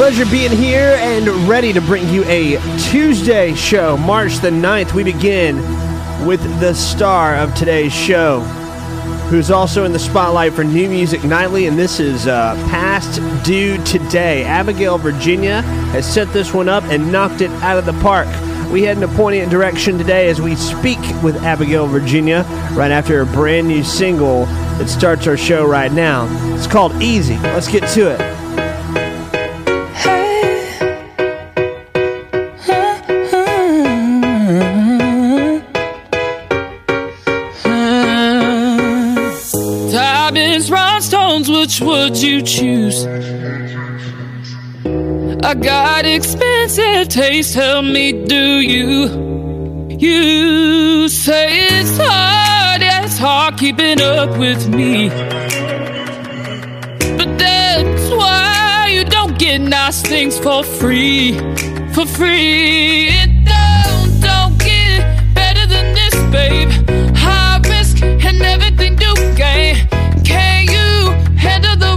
Pleasure being here and ready to bring you a Tuesday show, March the 9th. We begin with the star of today's show, who's also in the spotlight for New Music Nightly, and this is uh, Past Due Today. Abigail, Virginia has set this one up and knocked it out of the park. We head in a poignant direction today as we speak with Abigail, Virginia, right after a brand new single that starts our show right now. It's called Easy. Let's get to it. I got expensive taste, tell me, do you? You say it's hard, yeah, it's hard keeping up with me. But that's why you don't get nice things for free, for free. It don't, don't get better than this, babe. High risk and everything to gain. Can you handle the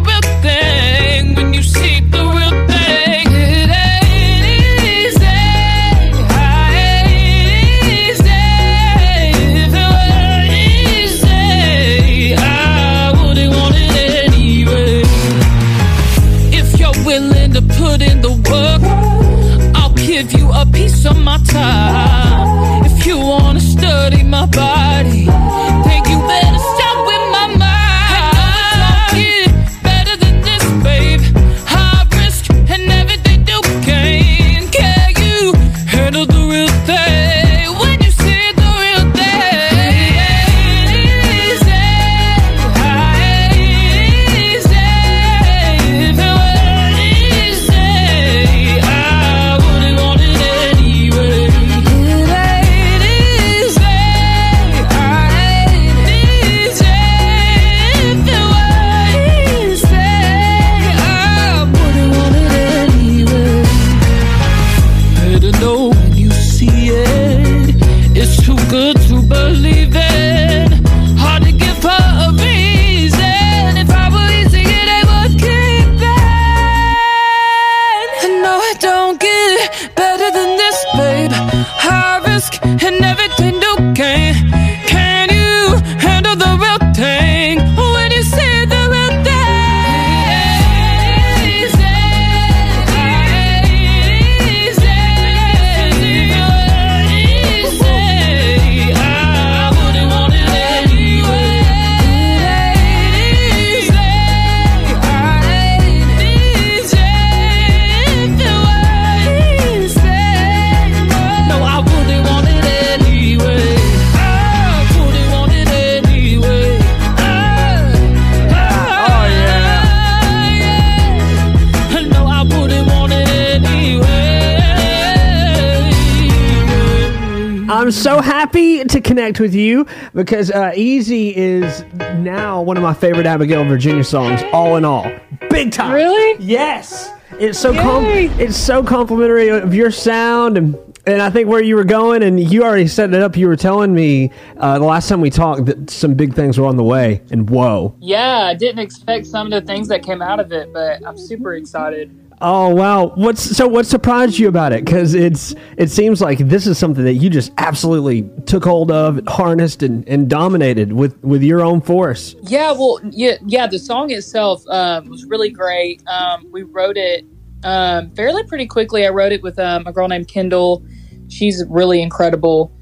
so happy to connect with you because uh, Easy is now one of my favorite Abigail Virginia songs, all in all. Big time. Really? Yes. It's so com- it's so complimentary of your sound and and I think where you were going and you already set it up. You were telling me uh, the last time we talked that some big things were on the way and whoa. Yeah, I didn't expect some of the things that came out of it, but I'm super excited. Oh wow! What's so? What surprised you about it? Because it's it seems like this is something that you just absolutely took hold of, harnessed, and, and dominated with with your own force. Yeah, well, yeah, yeah. The song itself um, was really great. Um, we wrote it um, fairly pretty quickly. I wrote it with um, a girl named Kendall. She's really incredible,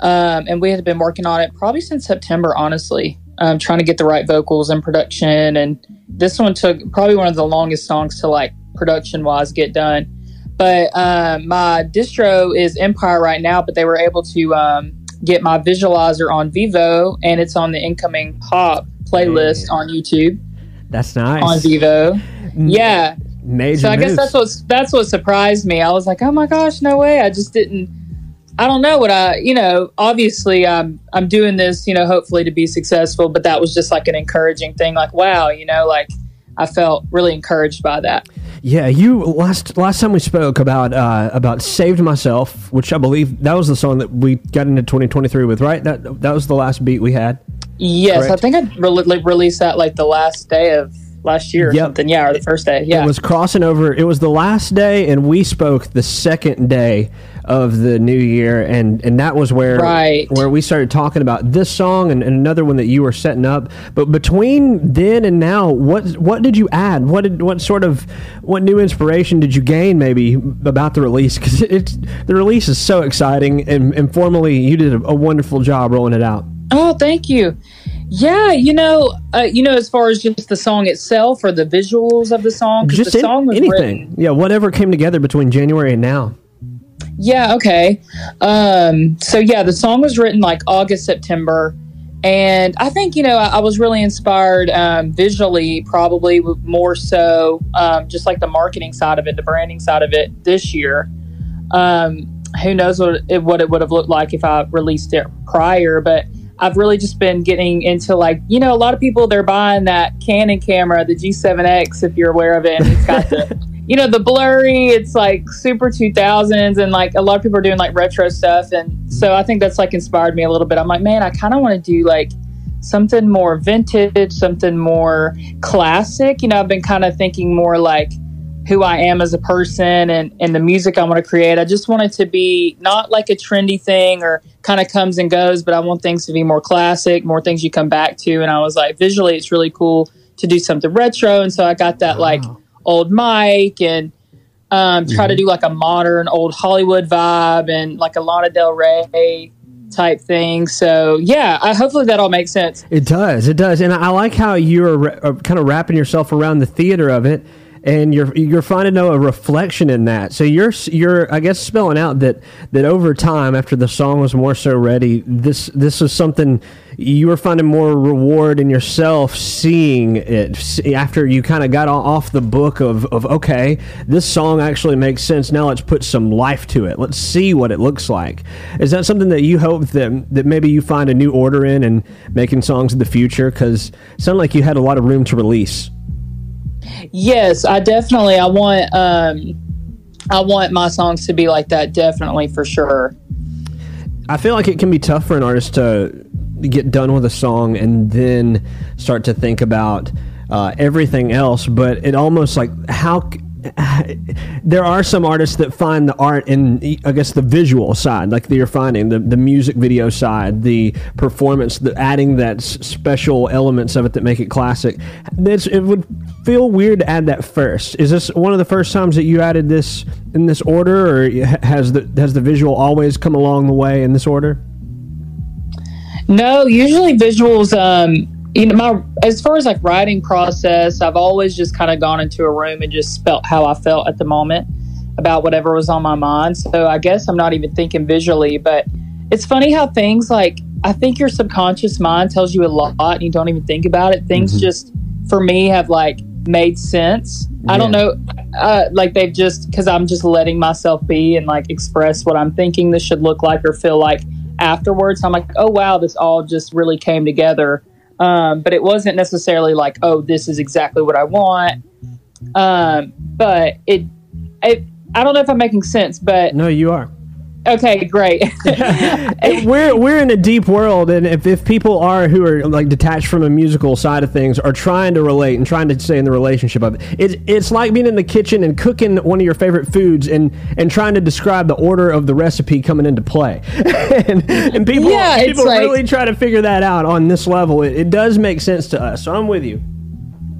um, and we had been working on it probably since September. Honestly, um, trying to get the right vocals and production. And this one took probably one of the longest songs to like production wise get done. But um, my distro is Empire right now, but they were able to um, get my visualizer on Vevo, and it's on the incoming pop playlist on YouTube That's nice. on Vevo. Yeah, Major so I guess that's what that's what surprised me. I was like, oh my gosh, no way! I just didn't. I don't know what I, you know. Obviously, I'm I'm doing this, you know, hopefully to be successful. But that was just like an encouraging thing. Like, wow, you know, like I felt really encouraged by that. Yeah, you last last time we spoke about uh, about saved myself, which I believe that was the song that we got into 2023 with, right? That that was the last beat we had. Yes, Correct. I think I re- like, released that like the last day of last year or Yep. something. Yeah, or the first day. Yeah. It was crossing over. It was the last day, and we spoke the second day of the new year, and and that was where Right. where we started talking about this song and, and another one that you were setting up. But between then and now, what what did you add? What did what sort of what new inspiration did you gain maybe about the release? Because it's the release is so exciting, and, and formally you did a, a wonderful job rolling it out. Oh, thank you. Yeah, you know, uh, you know, as far as just the song itself or the visuals of the song, Just the song anything, written- yeah, whatever came together between January and now. Yeah, okay. Um, so yeah, the song was written like August, September. And I think, you know, I, I was really inspired um, visually, probably more so um, just like the marketing side of it, the branding side of it this year. Um, who knows what it, what it would have looked like if I released it prior, but I've really just been getting into like, you know, a lot of people, they're buying that Canon camera, the G7X, if you're aware of it. And it's got the, you know, the blurry, it's like super 2000s. And like a lot of people are doing like retro stuff. And mm-hmm. so I think that's like inspired me a little bit. I'm like, man, I kind of want to do like something more vintage, something more classic. You know, I've been kind of thinking more like, who I am as a person and, and the music I want to create. I just want it to be not like a trendy thing or kind of comes and goes, but I want things to be more classic, more things you come back to. And I was like, visually, it's really cool to do something retro. And so I got that like old mic and um, try to do like a modern old Hollywood vibe and like a Lana Del Rey type thing. So yeah, I hopefully that all makes sense. It does. It does. And I I like how you're uh, kind of wrapping yourself around the theater of it. And you're you're finding a reflection in that. So you're you're I guess spelling out that that over time, after the song was more so ready, this this is something you were finding more reward in yourself seeing it after you kind of got off the book of of okay, this song actually makes sense. Now let's put some life to it. Let's see what it looks like. Is that something that you hope that that maybe you find a new order in and making songs in the future? Because it sounded like you had a lot of room to release. Yes, I definitely I want um I want my songs to be like that definitely for sure. I feel like it can be tough for an artist to get done with a song and then start to think about uh, everything else. But it almost like how there are some artists that find the art in, I guess, the visual side, like you're finding the the music video side, the performance, the adding that special elements of it that make it classic. This it would feel weird to add that first. Is this one of the first times that you added this in this order, or has the has the visual always come along the way in this order? No, usually visuals um you know my as far as like writing process, I've always just kind of gone into a room and just felt how I felt at the moment about whatever was on my mind. So I guess I'm not even thinking visually, but it's funny how things like I think your subconscious mind tells you a lot and you don't even think about it. Things just for me have like made sense. I don't know uh, like they've just because I'm just letting myself be and like express what I'm thinking this should look like or feel like afterwards. I'm like, oh wow, this all just really came together. Um, but it wasn't necessarily like, oh, this is exactly what I want. Um, but it, it, I don't know if I'm making sense, but No, you are. Okay, great. we're we're in a deep world, and if, if people are who are like detached from a musical side of things are trying to relate and trying to stay in the relationship of it, it's it's like being in the kitchen and cooking one of your favorite foods and and trying to describe the order of the recipe coming into play, and, and people Yeah, people like- really try to figure that out on this level. It, it does make sense to us, so I'm with you.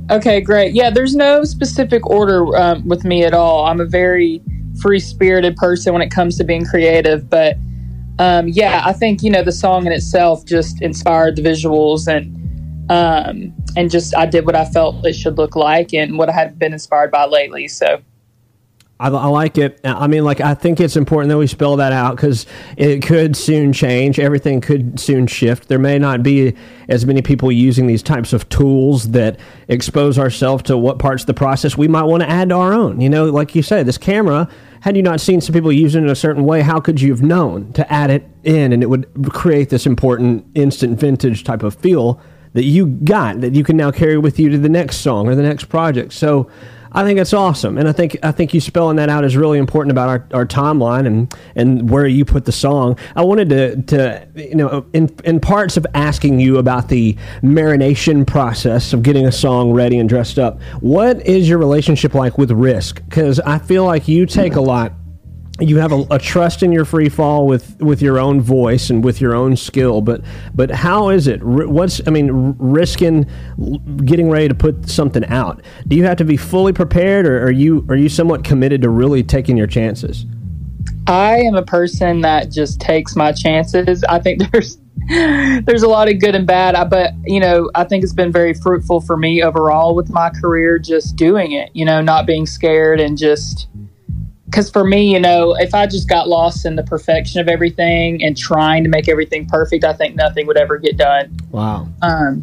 Okay, great. Yeah, there's no specific order um, with me at all. I'm a very free spirited person when it comes to being creative. But um, yeah, I think you know the song in itself just inspired the visuals and um, and just I did what I felt it should look like and what I had been inspired by lately. So I, I like it. I mean, like, I think it's important that we spell that out because it could soon change. Everything could soon shift. There may not be as many people using these types of tools that expose ourselves to what parts of the process we might want to add to our own. You know, like you say, this camera, had you not seen some people using it in a certain way, how could you have known to add it in and it would create this important instant vintage type of feel that you got that you can now carry with you to the next song or the next project? So, I think it's awesome, and I think I think you spelling that out is really important about our, our timeline and and where you put the song. I wanted to to you know in in parts of asking you about the marination process of getting a song ready and dressed up. What is your relationship like with risk? Because I feel like you take a lot you have a, a, trust in your free fall with with your own voice and with your own skill but but how is it? What's i mean risking getting ready to put something out? Do you have to be fully prepared or are you are you somewhat committed to really taking your chances? I am a person that just takes my chances. I think there's there's a lot of good and bad uh, but you know i think it's been very fruitful for me overall with my career just doing it you know not being scared and just because for me, you know, if I just got lost in the perfection of everything and trying to make everything perfect, I think nothing would ever get done. Wow. Um,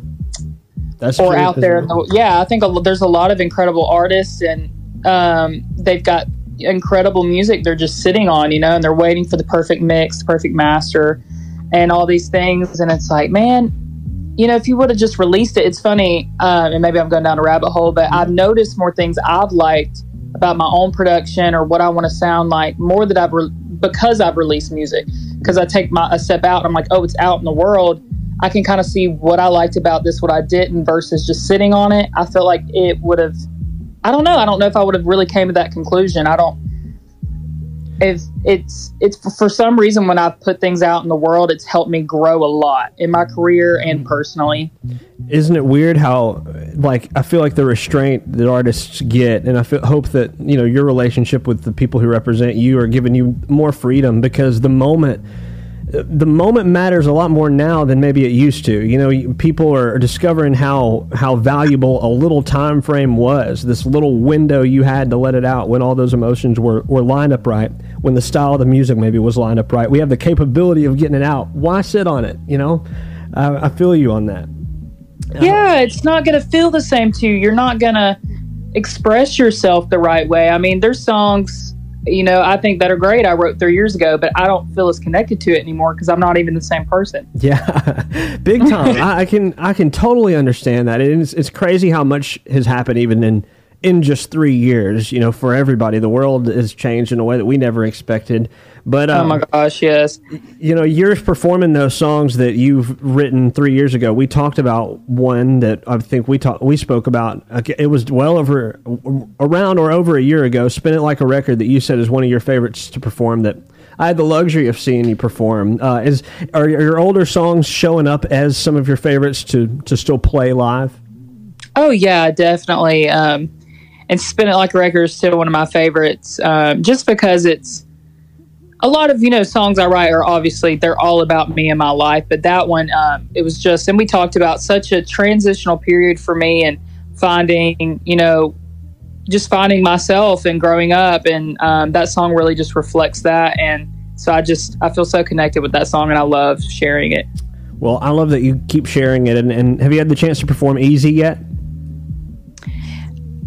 That's or out there. The, yeah, I think a, there's a lot of incredible artists, and um, they've got incredible music they're just sitting on, you know, and they're waiting for the perfect mix, the perfect master, and all these things. And it's like, man, you know, if you would have just released it, it's funny, um, and maybe I'm going down a rabbit hole, but I've noticed more things I've liked about my own production or what I want to sound like more that I've re- because I've released music. Because I take my a step out and I'm like oh it's out in the world. I can kind of see what I liked about this what I didn't versus just sitting on it. I felt like it would have I don't know. I don't know if I would have really came to that conclusion. I don't if it's it's for some reason when I've put things out in the world, it's helped me grow a lot in my career and personally. Isn't it weird how like I feel like the restraint that artists get, and I feel, hope that you know your relationship with the people who represent you are giving you more freedom because the moment the moment matters a lot more now than maybe it used to. You know, people are discovering how how valuable a little time frame was. This little window you had to let it out when all those emotions were were lined up right, when the style of the music maybe was lined up right. We have the capability of getting it out. Why sit on it? You know, I feel you on that. Uh, yeah, it's not going to feel the same to you. You're not going to express yourself the right way. I mean, there's songs you know, I think that are great. I wrote three years ago, but I don't feel as connected to it anymore because I'm not even the same person. Yeah, big time. I, I, can I can totally understand that. It's it's crazy how much has happened even in in just three years. You know, for everybody, the world has changed in a way that we never expected. But um, oh my um, gosh, yes. You know, you're performing those songs that you've written three years ago. We talked about one that I think we talked we spoke about. It was well over around or over a year ago. Spin it like a record that you said is one of your favorites to perform. That I had the luxury of seeing you perform. Uh, is are your older songs showing up as some of your favorites to to still play live? Oh yeah, definitely. Um, and spin it like a record is still one of my favorites, um, just because it's a lot of you know songs I write are obviously they're all about me and my life, but that one um, it was just and we talked about such a transitional period for me and finding you know just finding myself and growing up and um, that song really just reflects that and so I just I feel so connected with that song and I love sharing it. Well, I love that you keep sharing it. And, and have you had the chance to perform Easy yet?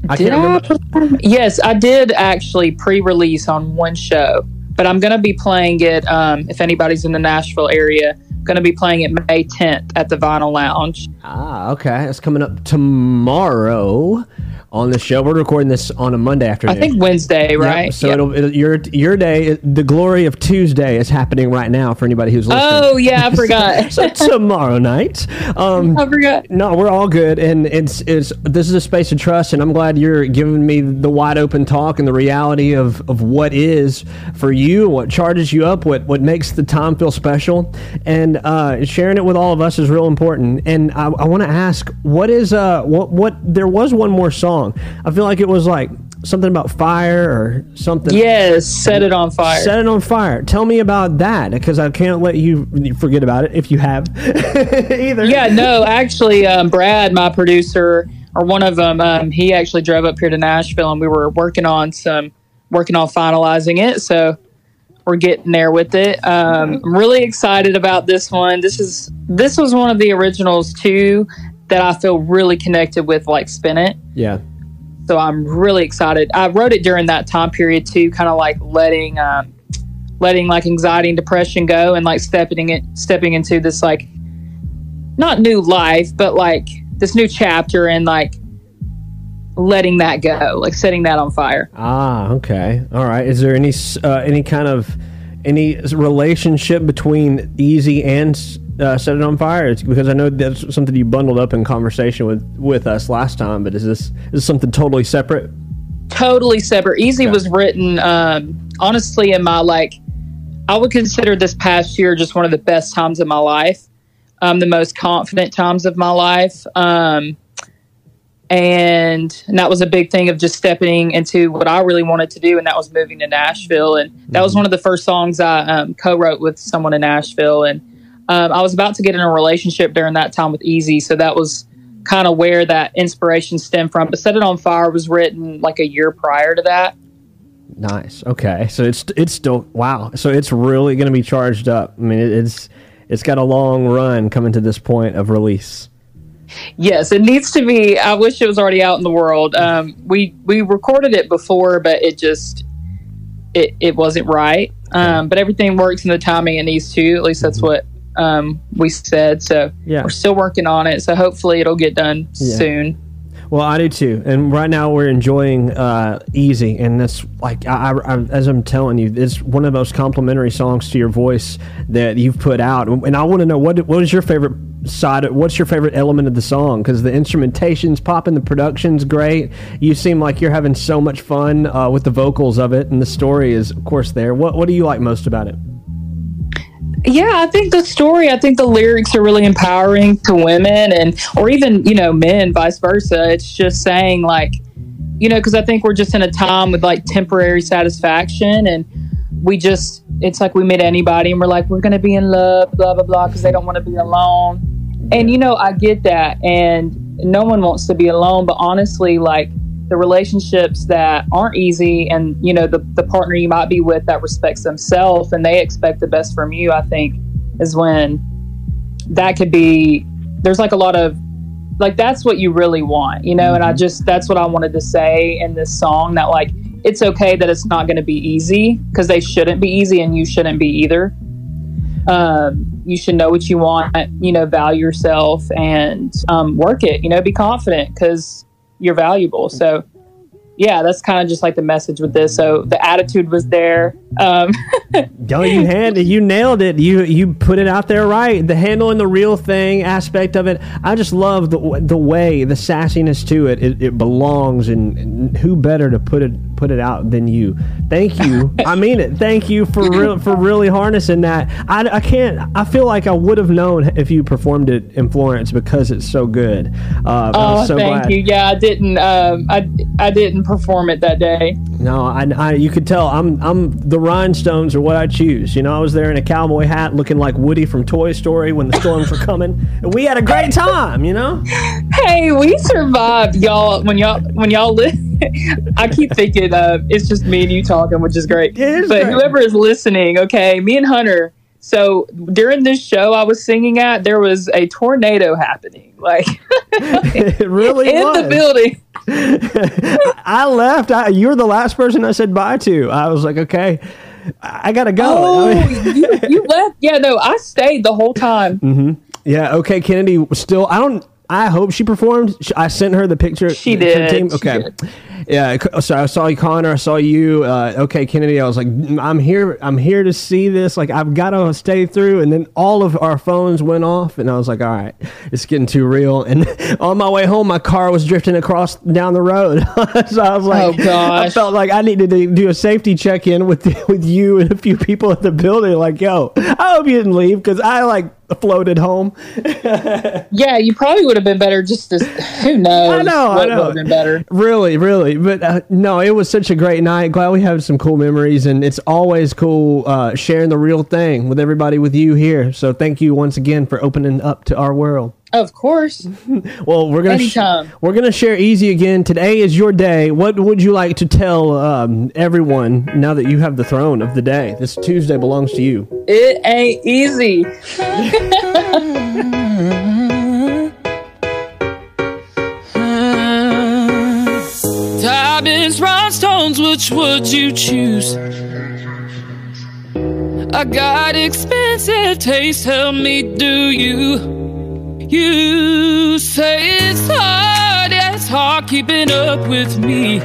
I did I perform? Yes, I did actually pre-release on one show but I'm going to be playing it. Um, if anybody's in the Nashville area, going to be playing it May 10th at the Vinyl Lounge. Ah, okay. It's coming up tomorrow on the show. We're recording this on a Monday afternoon. I think Wednesday, right? Yep. So yep. It'll, it'll, your your day, the glory of Tuesday is happening right now for anybody who's listening. Oh yeah, I forgot. so tomorrow night. Um, I forgot. No, we're all good, and it's it's this is a space of trust, and I'm glad you're giving me the wide open talk and the reality of of what is for you, what charges you up, what what makes the time feel special, and uh, sharing it with all of us is real important. And I, I want to ask, what is uh what what there was one more song song. I feel like it was like something about fire or something. Yes, set it on fire. Set it on fire. Tell me about that because I can't let you forget about it if you have either. Yeah, no, actually, um, Brad, my producer, or one of them, um, he actually drove up here to Nashville and we were working on some, working on finalizing it. So we're getting there with it. Um, I'm really excited about this one. This is this was one of the originals too that I feel really connected with, like Spin It. Yeah. So I'm really excited. I wrote it during that time period too, kind of like letting um, letting like anxiety and depression go, and like stepping it stepping into this like not new life, but like this new chapter, and like letting that go, like setting that on fire. Ah, okay. All right. Is there any uh, any kind of any relationship between Easy and uh, Set It on Fire? It's because I know that's something you bundled up in conversation with with us last time. But is this is this something totally separate? totally separate. Easy Okay. was written um, honestly in my like. I would consider this past year just one of the best times of my life, um, the most confident times of my life, um, and, and that was a big thing of just stepping into what I really wanted to do, and that was moving to Nashville, and that was one of the first songs I um, co-wrote with someone in Nashville, and um, I was about to get in a relationship during that time with Easy, so that was kind of where that inspiration stemmed from. But Set It On Fire was written like a year prior to that. Nice. Okay. So it's it's still wow. So it's really going to be charged up. I mean, it's it's got a long run coming to this point of release. Yes, it needs to be. I wish it was already out in the world. Um, we we recorded it before, but it just it it wasn't right. Um, but everything works in the timing it needs to. At least that's what um, we said. So Yeah. we're still working on it. So hopefully it'll get done Yeah. soon. Well, I do too. And right now we're enjoying uh, Easy, and that's like I, I, I, as I'm telling you, it's one of the most complimentary songs to your voice that you've put out. And I want to know what what is your favorite side? What's your favorite element of the song? Because the instrumentation's popping, the production's great. You seem like you're having so much fun uh, with the vocals of it, and the story is, of course, there. What what do you like most about it? Yeah, I think the story, I think the lyrics are really empowering to women and, or even, you know, men, vice versa. It's just saying, like, you know, because I think we're just in a time with like temporary satisfaction and we just, it's like we meet anybody and we're like, we're going to be in love, blah, blah, blah, because they don't want to be alone. And, you know, I get that. And no one wants to be alone. But honestly, like, the relationships that aren't easy and you know the, the partner you might be with that respects themselves and they expect the best from you i think is when that could be there's like a lot of like that's what you really want you know and i just that's what i wanted to say in this song that like it's okay that it's not going to be easy because they shouldn't be easy and you shouldn't be either. Um, you should know what you want you know value yourself and um, work it you know be confident because you're valuable. So yeah that's kind of just like the message with this so the attitude was there um, Yo, you had you nailed it. You you put it out there right. The handling the real thing aspect of it. I just love the the way the sassiness to it. It, it belongs, and, and who better to put it put it out than you? Thank you. I mean it. Thank you for real for really harnessing that. I, I can't. I feel like I would have known if you performed it in Florence because it's so good. Uh, oh so thank glad. you yeah i didn't um, I, I didn't perform it that day No, I, I, you could tell I'm, I'm the rhinestones are what I choose. You know, I was there in a cowboy hat, looking like Woody from Toy Story when the storms were coming, and we had a great time. You know, hey we survived y'all when y'all when y'all li- i keep thinking uh, it's just me and you talking which is great is but great. whoever is listening okay me and hunter so during this show i was singing at there was a tornado happening like it really in was. the building I left. I, you were the last person I said bye to. I was like, okay, I gotta go. oh I mean- you, you left yeah no i stayed the whole time Hmm. Yeah, okay. Kennedy was still. I don't. I hope she performed. I sent her the picture. She did, team. she Okay. did. Yeah. So I saw you, Connor. I saw you. Uh, okay, Kennedy. I was like, "Mm, I'm here. I'm here to see this. Like, I've got to stay through. And then all of our phones went off, and I was like, all right, it's getting too real. And on my way home, my car was drifting across down the road. so I was like, Oh, gosh. I felt like I needed to do a safety check in with with you and a few people at the building. Like, yo, I hope you didn't leave because I like floated home. yeah you probably would have been better just to who knows I know, I what know. would have been better Really, really, but uh, no, it was such a great night. Glad we have some cool memories, and it's always cool uh, sharing the real thing with everybody with you here. So thank you once again for opening up to our world. of course Well, we're gonna Anytime. we're gonna share easy again. Today is your day. What would you like to tell um, everyone now that you have the throne of the day? This Tuesday belongs to you. it ain't easy would you choose? I got expensive taste, tell me, do you? You say it's hard, yeah, it's hard keeping up with me.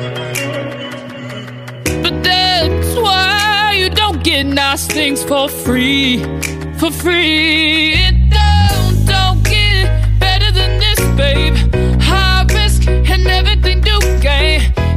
But that's why you don't get nice things for free. For free. It don't, don't get better than this, babe. High risk and everything to gain.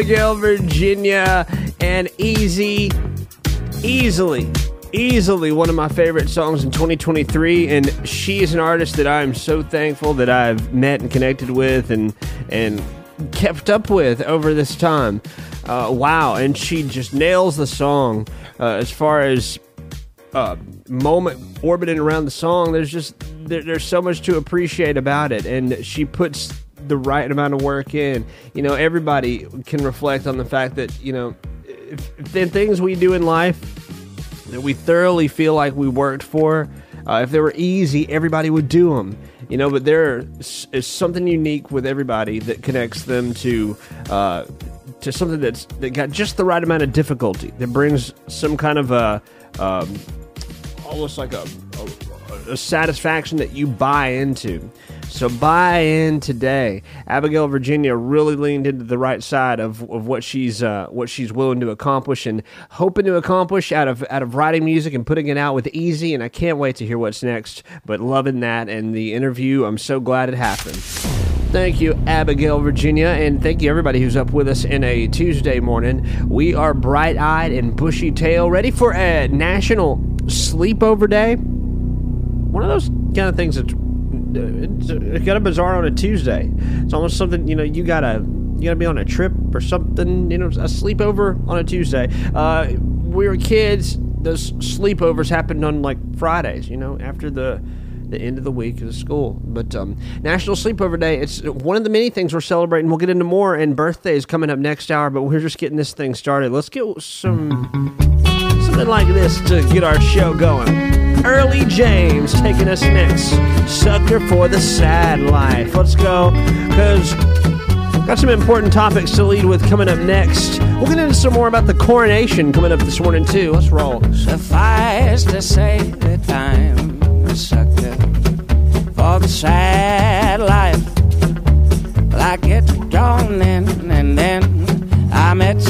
Abigail, Virginia, and Easy. Easily, easily one of my favorite songs in 2023. And she is an artist that I am so thankful that I've met and connected with and, and kept up with over this time. Uh, wow. And she just nails the song uh, as far as uh, moment orbiting around the song. There's just there, there's so much to appreciate about it, and she puts the right amount of work in. You know, everybody can reflect on the fact that you know, if, if the things we do in life that we thoroughly feel like we worked for, uh, if they were easy, everybody would do them. You know, but there is something unique with everybody that connects them to. Uh, to something that's that got just the right amount of difficulty that brings some kind of a um, almost like a, a, a satisfaction that you buy into. So buy in today. Abigail Virginia really leaned into the right side of, of what she's uh, what she's willing to accomplish and hoping to accomplish out of out of writing music and putting it out with easy. And I can't wait to hear what's next. But loving that and the interview, I'm so glad it happened. Thank you, Abigail, Virginia, and thank you everybody who's up with us in a Tuesday morning. We are bright eyed and bushy tail, ready for a national sleepover day. One of those kind of things that's it's, it's kind of bizarre on a Tuesday. It's almost something you know you gotta you gotta be on a trip or something. You know, a sleepover on a Tuesday. Uh, we were kids. Those sleepovers happened on like Fridays. You know, after the the end of the week of school. But um, National Sleepover Day, it's one of the many things we're celebrating. We'll get into more, and birthdays coming up next hour, but we're just getting this thing started. Let's get some something like this to get our show going. Early James taking us next. Sucker for the sad life. Let's go, because got some important topics to lead with coming up next. We'll get into some more about the coronation coming up this morning, too. Let's roll. Suffice to say that I'm a sucker for the sad life. Well, I get drawn in and then I'm it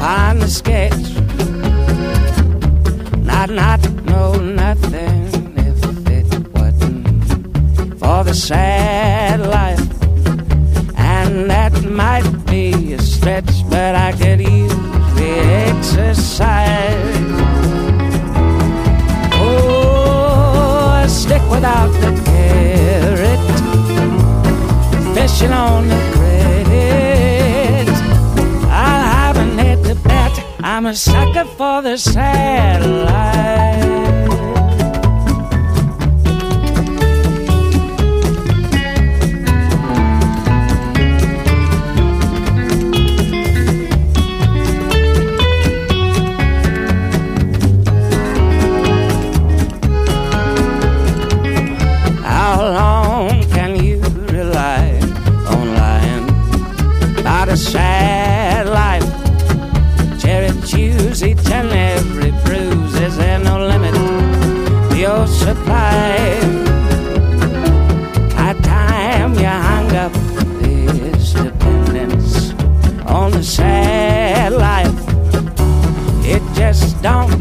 on the sketch. Not, not know nothing if it wasn't for the sad life. And that might be a stretch, but I could use the exercise. Oh, a stick without the carrot, fishing on the I'm a sucker for the satellite. How supply? High time you hung up this dependence on the sad life. It just don't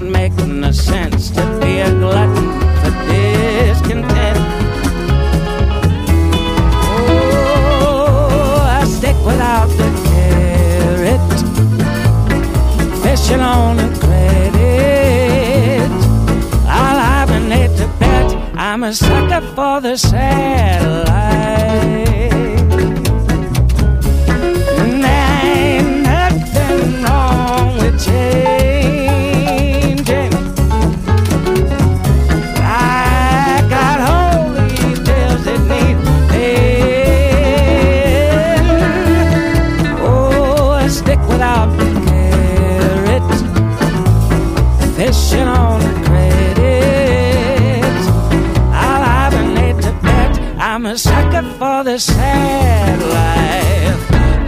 I'm a sucker for the satellite.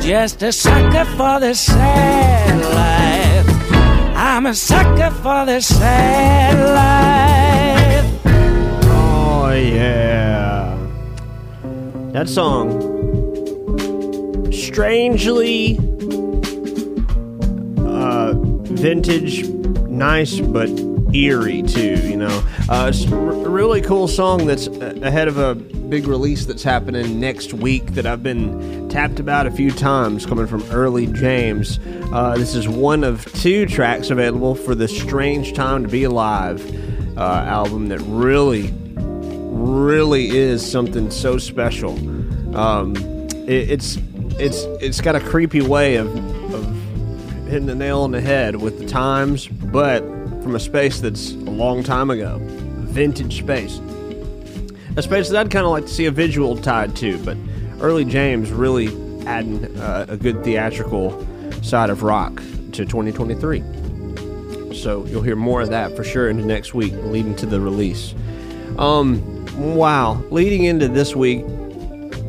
Just a sucker for the sad life. I'm a sucker for the sad life. Oh yeah. That song strangely uh vintage nice but eerie too, you know. Uh it's really cool song that's ahead of a big release that's happening next week that I've been tapped about a few times coming from Early James. Uh, this is one of two tracks available for the Strange Time to Be Alive uh, album that really really is something so special. Um, it, it's it's it's got a creepy way of, of hitting the nail on the head with the times, but from a space that's a long time ago, vintage space. That I'd kind of like to see a visual tied to, but early James really adding uh, a good theatrical side of rock to 2023. So you'll hear more of that for sure into next week, leading to the release. Um, wow. Leading into this week,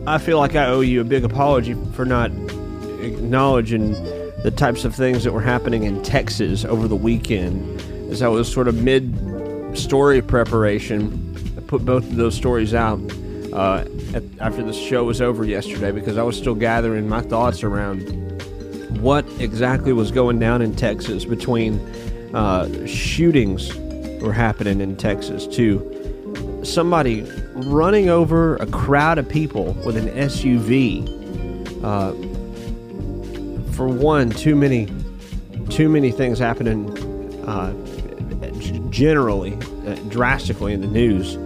I feel like I owe you a big apology for not acknowledging the types of things that were happening in Texas over the weekend. As I was sort of mid story preparation, put both of those stories out uh, at, after the show was over yesterday because I was still gathering my thoughts around what exactly was going down in Texas between uh, shootings were happening in Texas to somebody running over a crowd of people with an SUV. Uh, for one, too many, too many things happening uh, generally, uh, drastically in the news,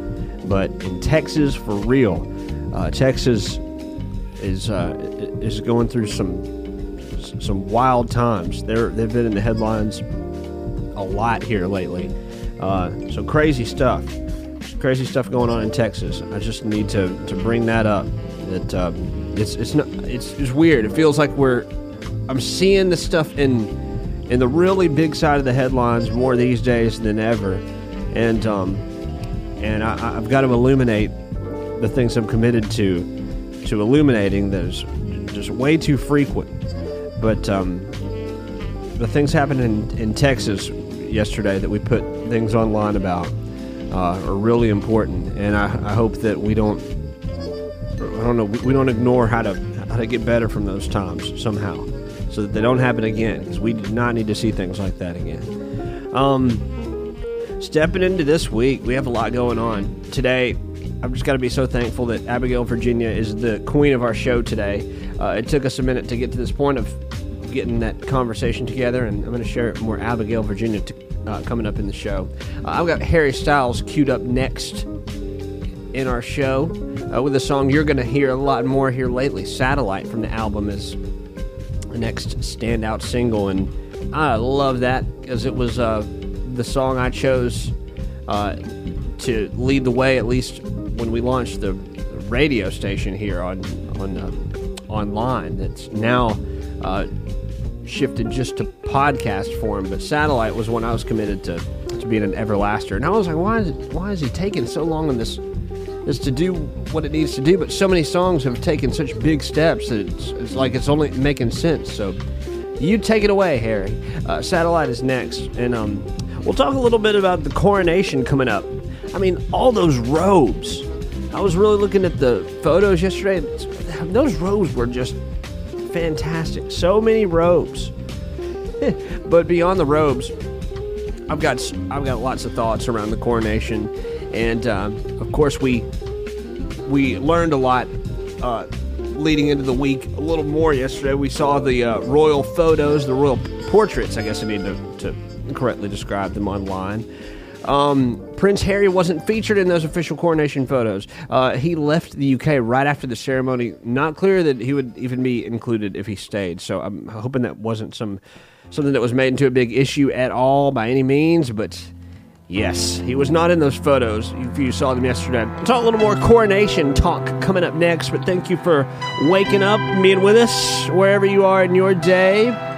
but in Texas, for real, uh, Texas is uh, is going through some some wild times. They're they've been in the headlines a lot here lately. Uh, so crazy stuff, crazy stuff going on in Texas. I just need to, to bring that up. That um, it's it's not it's it's weird. It feels like we're I'm seeing the stuff in in the really big side of the headlines more these days than ever, and um, and I, I've got to illuminate the things I'm committed to to illuminating. that is just way too frequent, but um, the things happened in, in Texas yesterday that we put things online about uh, are really important, and I, I hope that we don't. I don't know. We don't ignore how to how to get better from those times somehow, so that they don't happen again. Because we do not need to see things like that again. Um, stepping into this week, we have a lot going on today. I've just got to be so thankful that Abigail Virginia is the queen of our show today. Uh, it took us a minute to get to this point of getting that conversation together, and I'm going to share more Abigail, Virginia, uh, coming up in the show. Uh, I've got Harry Styles queued up next in our show uh, with a song you're going to hear a lot more here lately. Satellite from the album is the next standout single, and I love that because it was uh, the song I chose uh, to lead the way, at least when we launched the radio station here on on uh, online. That's now uh, shifted just to podcast form, but satellite was when I was committed to to being an everlaster, and I was like, why is it, why is he taking so long on this? Is to do what it needs to do, but so many songs have taken such big steps that it's, it's like it's only making sense. So, you take it away, Harry. Uh, Satellite is next, and um, we'll talk a little bit about the coronation coming up. I mean, all those robes. I was really looking at the photos yesterday. Those robes were just fantastic. So many robes. but beyond the robes, I've got I've got lots of thoughts around the coronation, and um, of course we we learned a lot uh, leading into the week. A little more yesterday. We saw the uh, royal photos, the royal portraits. I guess I need to correctly described them online. Um, Prince Harry wasn't featured in those official coronation photos. Uh, he left the UK right after the ceremony. Not clear that he would even be included if he stayed. So I'm hoping that wasn't some something that was made into a big issue at all by any means. But yes, he was not in those photos. If you saw them yesterday, we'll talk a little more coronation talk coming up next. But thank you for waking up, being with us wherever you are in your day.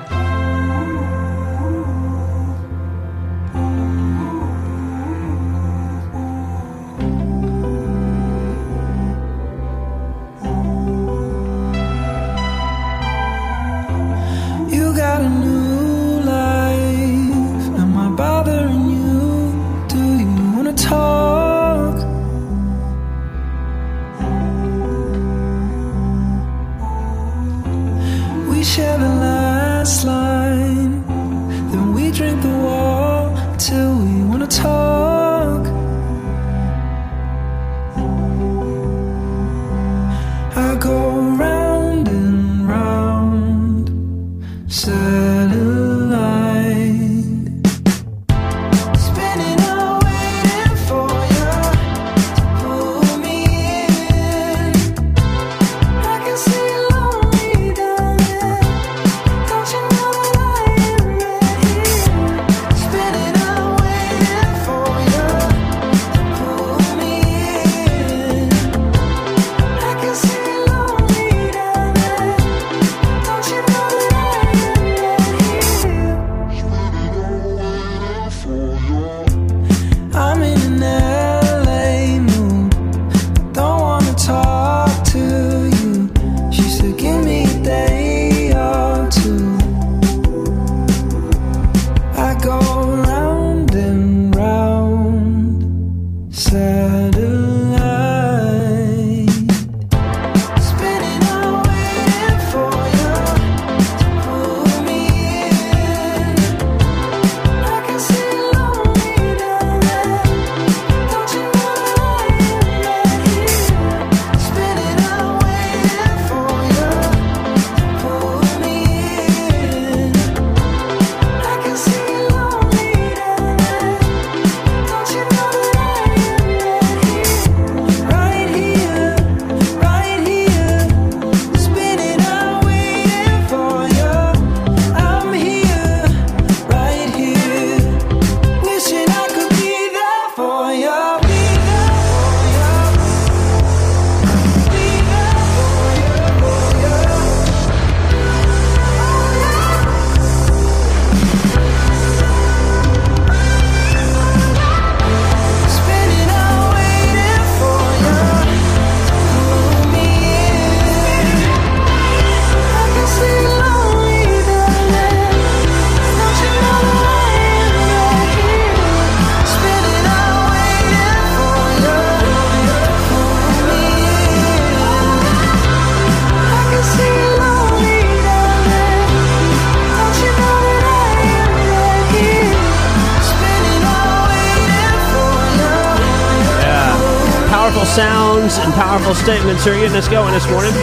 Statements are getting us going this morning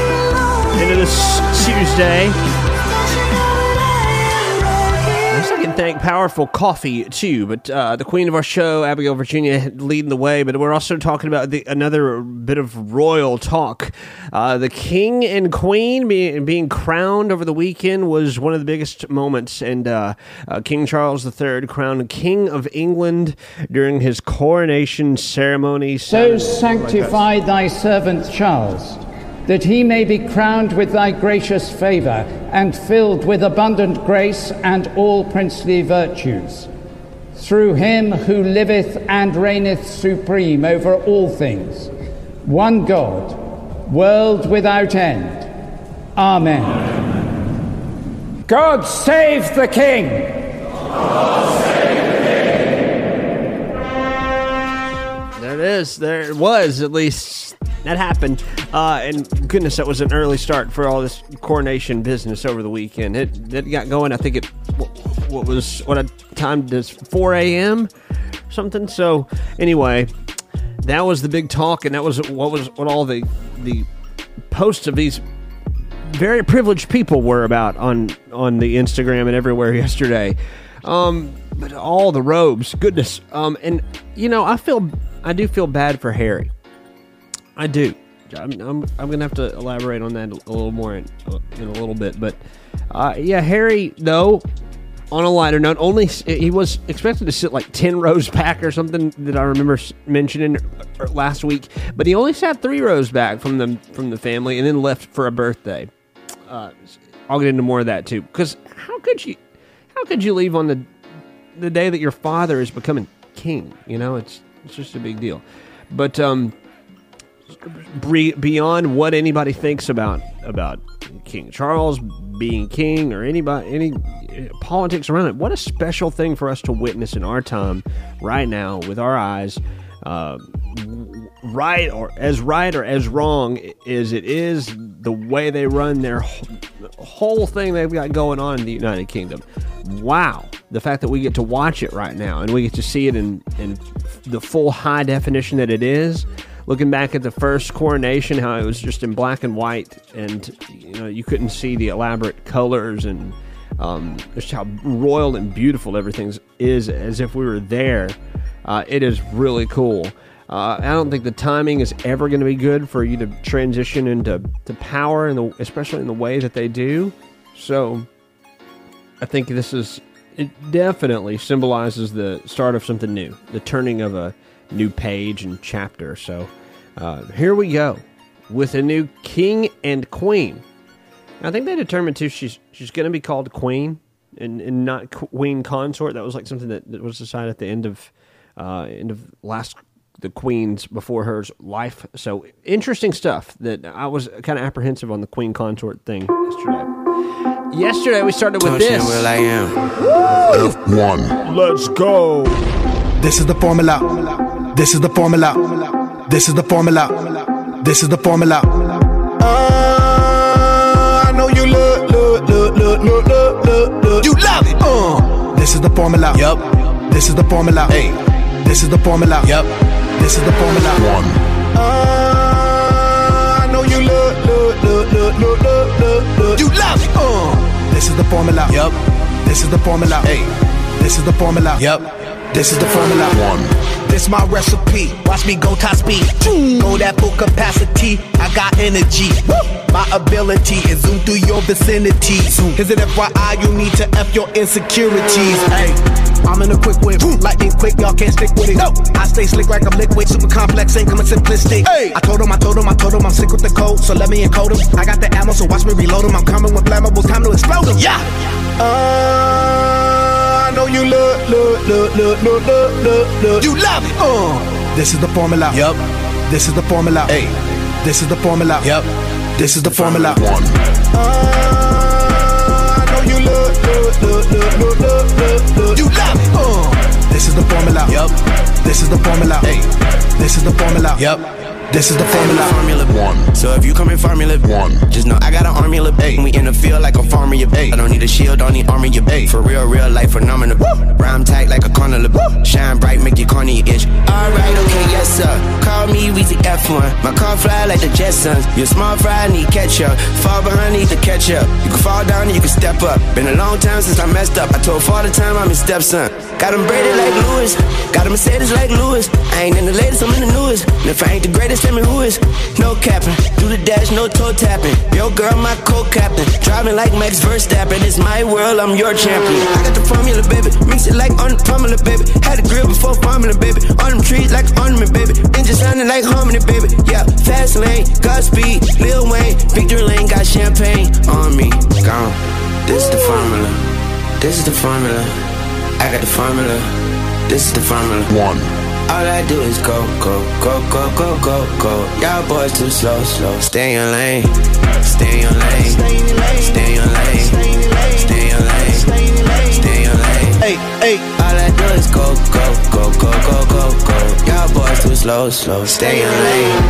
Powerful Coffee too, but uh, the queen of our show, Abigail Virginia, leading the way. But we're also talking about the, another bit of royal talk. Uh, the king and queen being, being crowned over the weekend was one of the biggest moments, and uh, uh, King Charles III crowned King of England during his coronation ceremony. So sanctify thy servant Charles, that he may be crowned with thy gracious favour and filled with abundant grace and all princely virtues. Through him who liveth and reigneth supreme over all things, one God, world without end. Amen. God save the King! There it is. There it was, at least. That happened. Uh, and goodness, that was an early start for all this coronation business over the weekend. It, it got going, I think it, what, was, what a time does 4 a.m. something. So, anyway, that was the big talk, and that was what was, what all the, the posts of these very privileged people were about on on the Instagram and everywhere yesterday. Um, but all the robes, goodness. Um, and you know, I feel I do feel bad for Harry. I do. I'm, I'm, I'm gonna have to elaborate on that a little more in, in a little bit, but uh, yeah, Harry. Though, on a lighter note, only he was expected to sit like ten rows back or something that I remember mentioning uh, last week, but he only sat three rows back from the from the family and then left for a birthday. Uh, I'll get into more of that too, because how could you how could you leave on the the day that your father is becoming king? You know, it's it's just a big deal. But um, beyond what anybody thinks about about King Charles being king or anybody any uh, politics around it, what a special thing for us to witness in our time right now with our eyes. Uh, right or as right or as wrong as it is the way they run their whole thing they've got going on in the United Kingdom. Wow, the fact that we get to watch it right now and we get to see it in in the full high definition that it is. Looking back at the first coronation, how it was just in black and white, and you know you couldn't see the elaborate colors and um, just how royal and beautiful everything is, as if we were there. Uh, it is really cool. Uh, I don't think the timing is ever going to be good for you to transition into to power, the, especially in the way that they do. So, I think this is it. Definitely symbolizes the start of something new, the turning of a new page and chapter. So, uh, here we go with a new king and queen. I think they determined too she's she's going to be called queen and, and not queen consort. That was like something that, that was decided at the end of uh, end of last the queen's before her's life. So interesting stuff. That I was kind of apprehensive on the queen consort thing yesterday. Yesterday we started with Touching this. Will I am. F1. Let's go. This is the formula. This is the formula. This is the formula. This is the formula. Uh, I know you look, look, look, look, look, look, look, look. You love it. Uh, this is the formula. Yup. This is the formula. Hey. This is the formula. Yup. This is the formula. One. Uh, I know you look, look, look, look, look, look, look, look. You love it. Uh, this is the formula. Yup. This is the formula. Hey. This is the formula. Yup. This is the formula. One. This my recipe. Watch me go top speed. Go that full capacity. I got energy. My ability is zoom through your vicinity. Is it FYI you need to F your insecurities? Hey, I'm in a quick whip. Lightning quick, y'all can't stick with it. No, I stay slick like I'm liquid. Super complex, ain't coming simplistic. Hey, I told him, I told him, I told him I'm sick with the code. So let me encode him. I got the ammo, so watch me reload him. I'm coming with flammables. Time to explode him. Yeah. Uh, I know you look, look, look, look, look, look, look, look. You love it. Uh, this is the formula. Yup. This is the formula. Hey. This is the formula. Yup. This is the formula. One. Uh, I know you look, look, look, look, look, look, look, look. You love it. Uh, this is the formula. Yup. This is the formula. Hey. This is the formula. Yup. This is the formula. formula one. So if you come in formula one, just know I got an army of bait. We in the field like a farmer, you bait. I don't need a shield, don't need armor, you bait. For real, real life phenomenal. Rhyme tight like a corner carnival. Shine bright, make your corny itch. Alright, okay, yes sir. Call me Weezy F1. My car fly like the Jetsons. You're small fry, need ketchup. Fall behind, need to catch up. You can fall down and you can step up. Been a long time since I messed up. I told father time I'm his stepson. Got him braided like Lewis. Got a Mercedes like Lewis. I ain't in the latest, I'm in the newest. And if I ain't the greatest, tell me who is. No capping. Do the dash, no toe tapping. Yo, girl, my co-captain. Driving like Max Verstappen. It's my world, I'm your champion. I got the formula, baby. Mix it like on the formula, baby. Had a grill before formula, baby. On them trees like ornament, baby. Engine sounding like harmony, baby. Yeah, fast lane, Godspeed, Lil Wayne. Victory lane, got champagne on me. Gone. This is the formula. This is the formula. I got the formula. This is the formula. One. All I do is go, go, go, go, go, go, go. Y'all boys too slow, slow. Stay in your lane. Stay in your lane. Stay in your lane. Stay in your lane. Stay in your lane. Stay in your lane. Hey, hey. All I do is go, go, go, go, go, go, go. Y'all boys too slow, slow. Stay in your lane.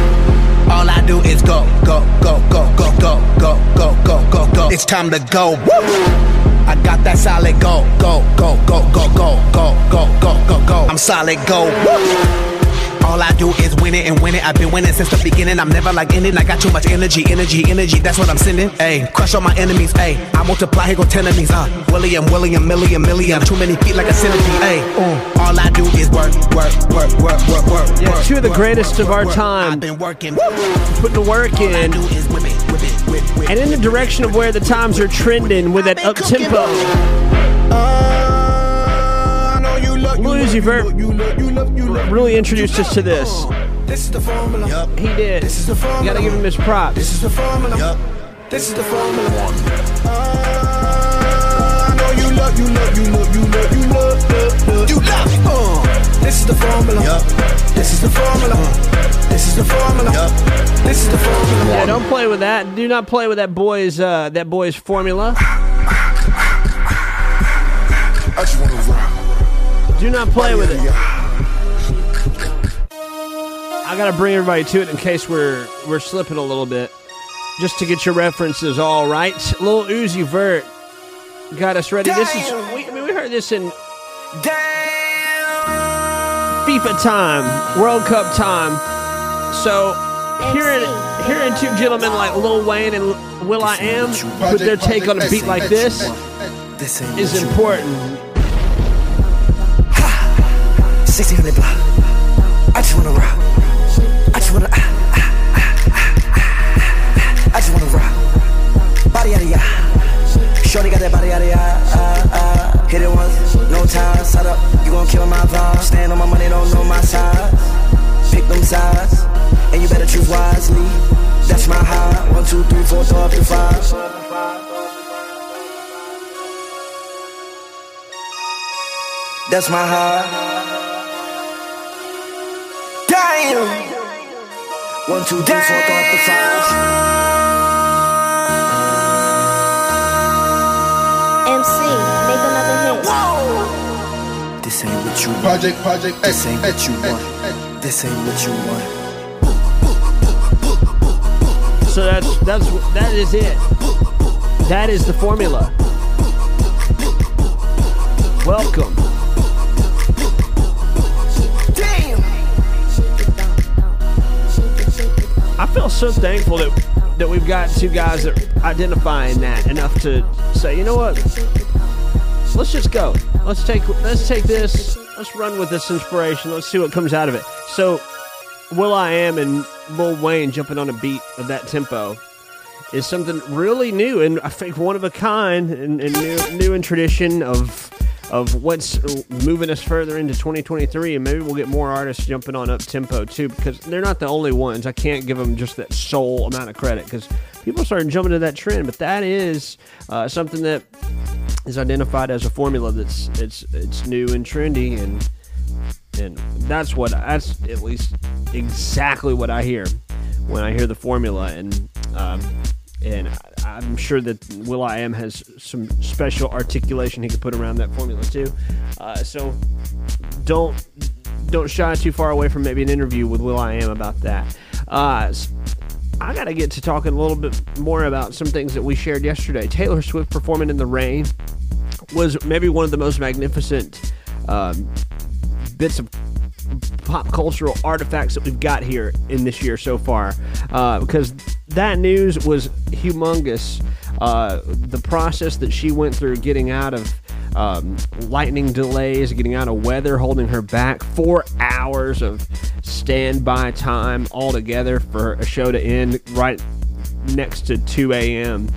All I do is go, go, go, go, go, go, go, go, go, go, go. It's time to go. Woo! I got that solid go, go, go, go, go, go, go, go, I'm solid go. Woo! All I do is win it and win it. I've been winning since the beginning. I'm never like ending. I got too much energy, energy, energy. That's what I'm sending. Hey, crush all my enemies. Hey, I multiply, here go ten enemies. Uh, William, William, million, million. Too many feet like a centipede. Hey, uh, all I do is work, work, work, work, work, work. Yeah, work, two of the work, greatest work, of our time. I've been working. Putting the work All I in. do is whip it, whip it, whip, whip. And in the direction of where the times are trending with that up tempo. Uh, you love. really introduced us to this. This is the formula. Yup. He did. This is the You formula. gotta give him his props. This is the formula. Yup. This is the formula. Uh, I know you love, you love, you love, you love, you love, love, love. You love it. Uh, this is the formula. Yup. This is the formula. Uh, this is the formula. Yup. This is the formula. Yeah, don't play with that. Do not play with that boy's uh, that boy's formula. Do not play with it. I gotta bring everybody to it in case we're we're slipping a little bit, just to get your references all right. Lil Uzi Vert got us ready. This is we, I mean, we heard this in FIFA time, World Cup time. So hearing hearing two gentlemen like Lil Wayne and Will I Am put their take on a beat like this This is what you important. 1600 block. I just wanna rock. I just wanna. Ah, ah, ah, ah, ah. I just wanna rock. Body out of ya. Shorty got that body out of ya. Ah, ah. Hit it once, no time. Set up. You gon' kill my vibe. Stand on my money, don't know my size. Pick them sides, and you better choose wisely. That's my high. One, two, three, four, throw up to five. That's my high. Damn. One, two, three, four, up the five. MC, make another hit. This ain't what you want. Project, project, This ain't what you want. This ain't what you want. So that's that's that is it. That is the formula. Welcome. I feel so thankful that that we've got two guys that identifying that enough to say, you know what? Let's just go. Let's take let's take this. Let's run with this inspiration. Let's see what comes out of it. So, Will I Am and Lil Wayne jumping on a beat of that tempo is something really new and I think one of a kind and, and new, new in tradition of of what's moving us further into 2023 and maybe we'll get more artists jumping on up tempo too because they're not the only ones. I can't give them just that sole amount of credit because people starting jumping to that trend, but that is uh, something that is identified as a formula that's it's it's new and trendy and and that's what that's at least exactly what I hear when I hear the formula and um, and I- I'm sure that Will I Am has some special articulation he could put around that formula too. Uh, so don't don't shy too far away from maybe an interview with Will I Am about that. Uh, I got to get to talking a little bit more about some things that we shared yesterday. Taylor Swift performing in the rain was maybe one of the most magnificent um, bits of pop cultural artifacts that we've got here in this year so far uh, because that news was humongous. Uh, the process that she went through getting out of um, lightning delays, getting out of weather holding her back, four hours of standby time altogether for a show to end right next to 2 a.m.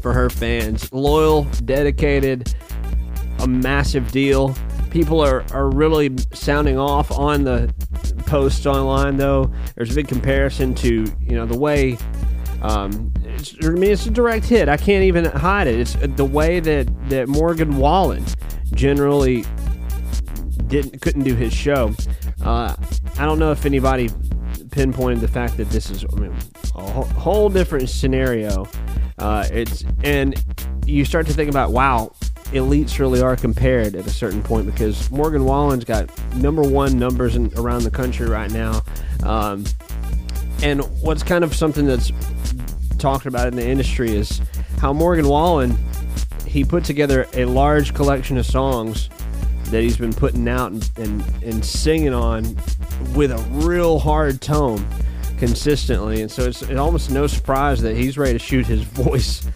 for her fans. Loyal, dedicated, a massive deal. People are, are really sounding off on the posts online, though. There's a big comparison to you know the way. Um, it's, I mean, it's a direct hit. I can't even hide it. It's the way that that Morgan Wallen generally didn't couldn't do his show. Uh, I don't know if anybody pinpointed the fact that this is I mean, a whole, whole different scenario. Uh, it's and you start to think about wow, elites really are compared at a certain point because Morgan Wallen's got number one numbers in, around the country right now. Um, and what's kind of something that's talked about in the industry is how Morgan Wallen he put together a large collection of songs that he's been putting out and, and, and singing on with a real hard tone consistently. And so it's, it's almost no surprise that he's ready to shoot his voice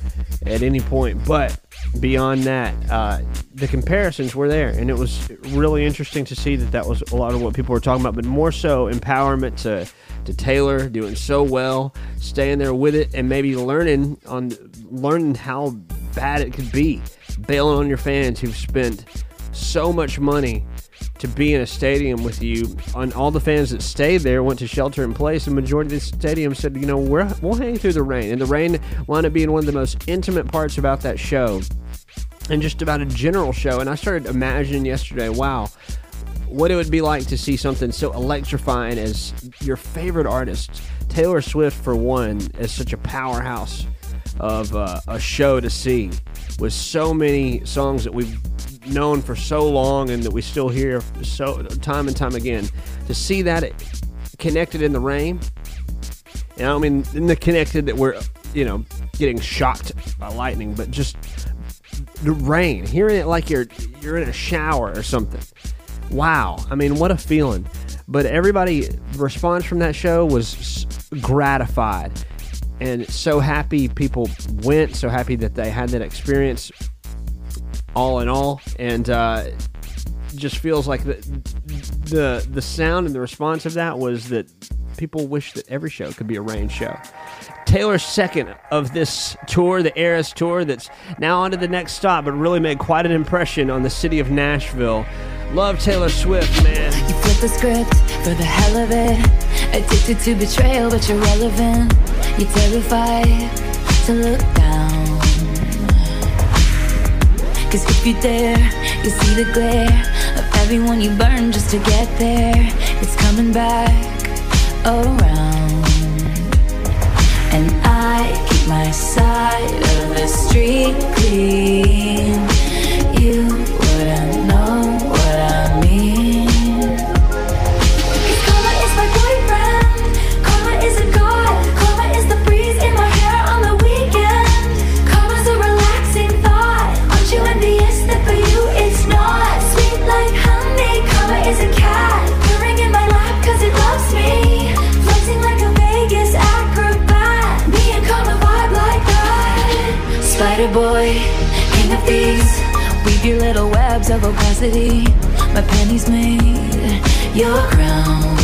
at any point. But beyond that, uh, the comparisons were there. And it was really interesting to see that that was a lot of what people were talking about, but more so empowerment to, to Taylor doing so well, staying there with it, and maybe learning on learning how bad it could be, bailing on your fans who've spent so much money to be in a stadium with you. On all the fans that stayed there went to shelter in place. The majority of the stadium said, you know, we're, we'll hang through the rain. And the rain wound up being one of the most intimate parts about that show and just about a general show. And I started imagining yesterday, wow, what it would be like to see something so electrifying as your favorite artist, Taylor Swift, for one, as such a powerhouse of uh, a show to see with so many songs that we've known for so long and that we still hear so time and time again. To see that connected in the rain, and I don't mean in the connected that we're you know getting shocked by lightning, but just the rain, hearing it like you're you're in a shower or something. Wow, I mean, what a feeling! But everybody response from that show was gratified and so happy people went, so happy that they had that experience. All in all, and uh, just feels like the the the sound and the response of that was that people wish that every show could be a rain show. Taylor's second of this tour, the Eras tour, that's now on to the next stop, but really made quite an impression on the city of Nashville. Love Taylor Swift, man. You flip the script for the hell of it. Addicted to betrayal, but you're relevant. You're terrified to look down. Cause if you dare, you see the glare of everyone you burn just to get there. It's coming back around. And I keep my side of the street clean. Opacity. My pennies made your crown.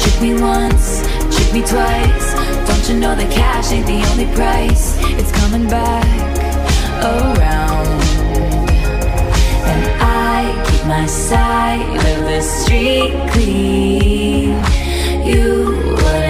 Trick me once, trick me twice. Don't you know that cash ain't the only price? It's coming back around. And I keep my side of the street clean. You wouldn't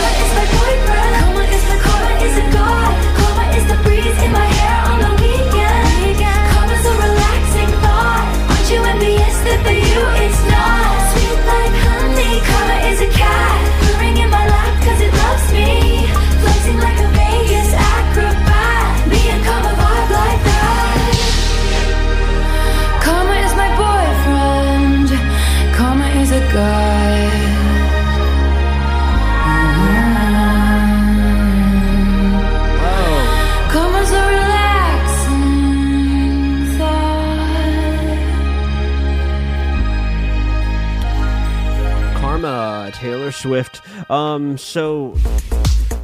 Taylor Swift. Um, so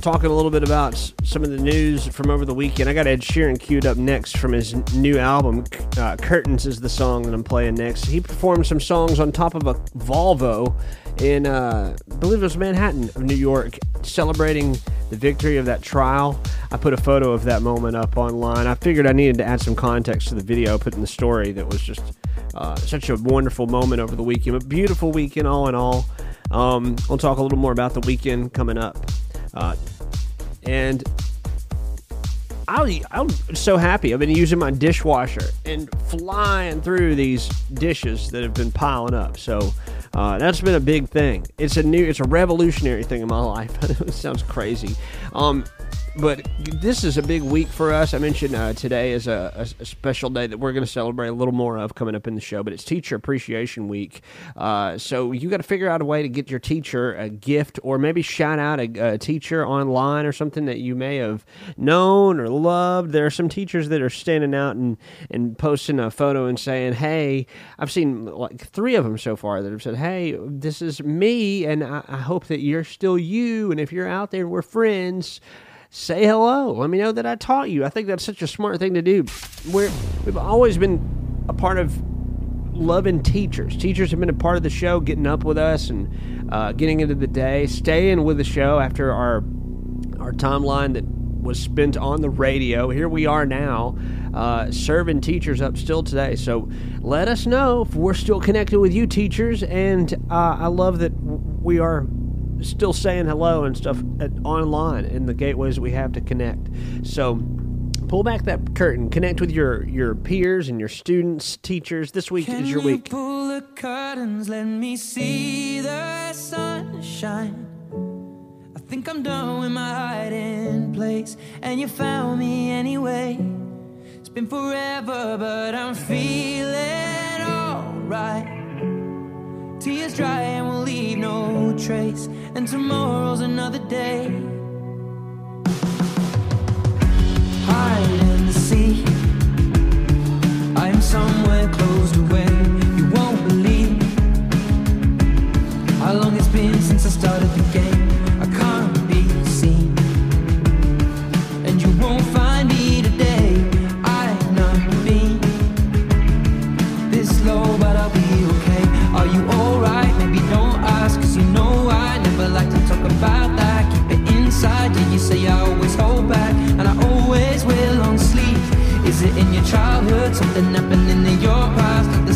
talking a little bit about some of the news from over the weekend. I got Ed Sheeran queued up next from his new album. Uh, Curtains is the song that I'm playing next. He performed some songs on top of a Volvo in, uh, I believe it was Manhattan of New York, celebrating the victory of that trial. I put a photo of that moment up online. I figured I needed to add some context to the video I put in the story that was just uh, such a wonderful moment over the weekend. A beautiful weekend, all in all. Um, we'll talk a little more about the weekend coming up. Uh, and I, I'm so happy. I've been using my dishwasher and flying through these dishes that have been piling up. So uh, that's been a big thing. It's a new, it's a revolutionary thing in my life. it sounds crazy. Um, but this is a big week for us. I mentioned uh, today is a, a, special day that we're going to celebrate a little more of coming up in the show, but it's Teacher Appreciation Week. Uh, so you got to figure out a way to get your teacher a gift or maybe shout out a, a teacher online or something that you may have known or loved. There are some teachers that are standing out and, and posting a photo and saying, Hey, I've seen like three of them so far that have said, Hey, this is me, and I, I hope that you're still you. And if you're out there, we're friends say hello. Let me know that I taught you. I think that's such a smart thing to do. We're, we've always been a part of loving teachers. Teachers have been a part of the show, getting up with us and uh, getting into the day, staying with the show after our our timeline that was spent on the radio. Here we are now, uh, serving teachers up still today. So let us know if we're still connected with you, teachers. And uh, I love that we are still saying hello and stuff at, online in the gateways that we have to connect. So pull back that curtain, connect with your your peers and your students, teachers. This week Can is your you week. pull the curtains? Let me see the sunshine. I think I'm done with my hiding place, and you found me anyway. It's been forever, but I'm feeling alright. Tears dry and we'll leave no trace, and tomorrow's another day. Hide and seek. I'm somewhere closed away. Is it in your childhood? Something happening in your past?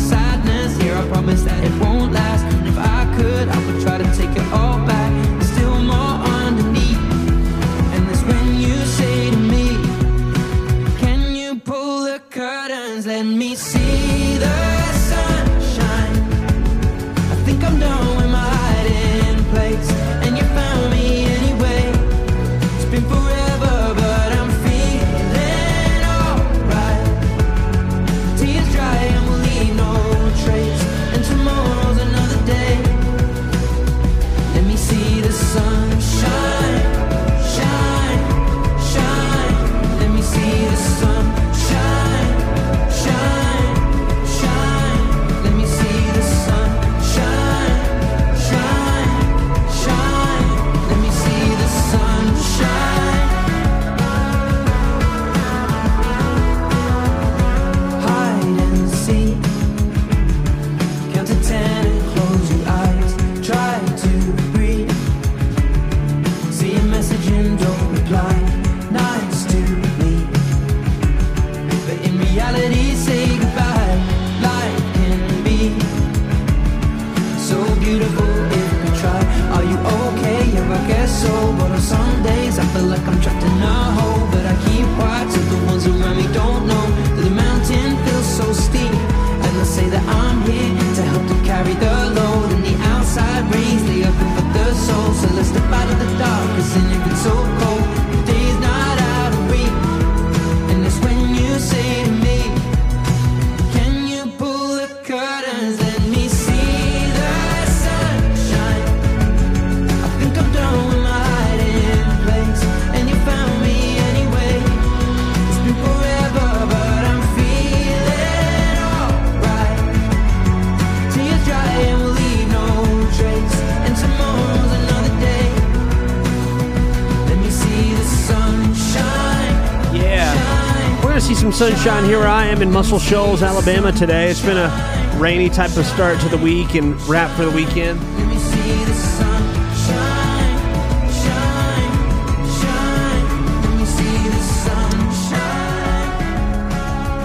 Some sunshine here I am in Muscle Shoals, Alabama today. It's been a rainy type of start to the week and wrap for the weekend.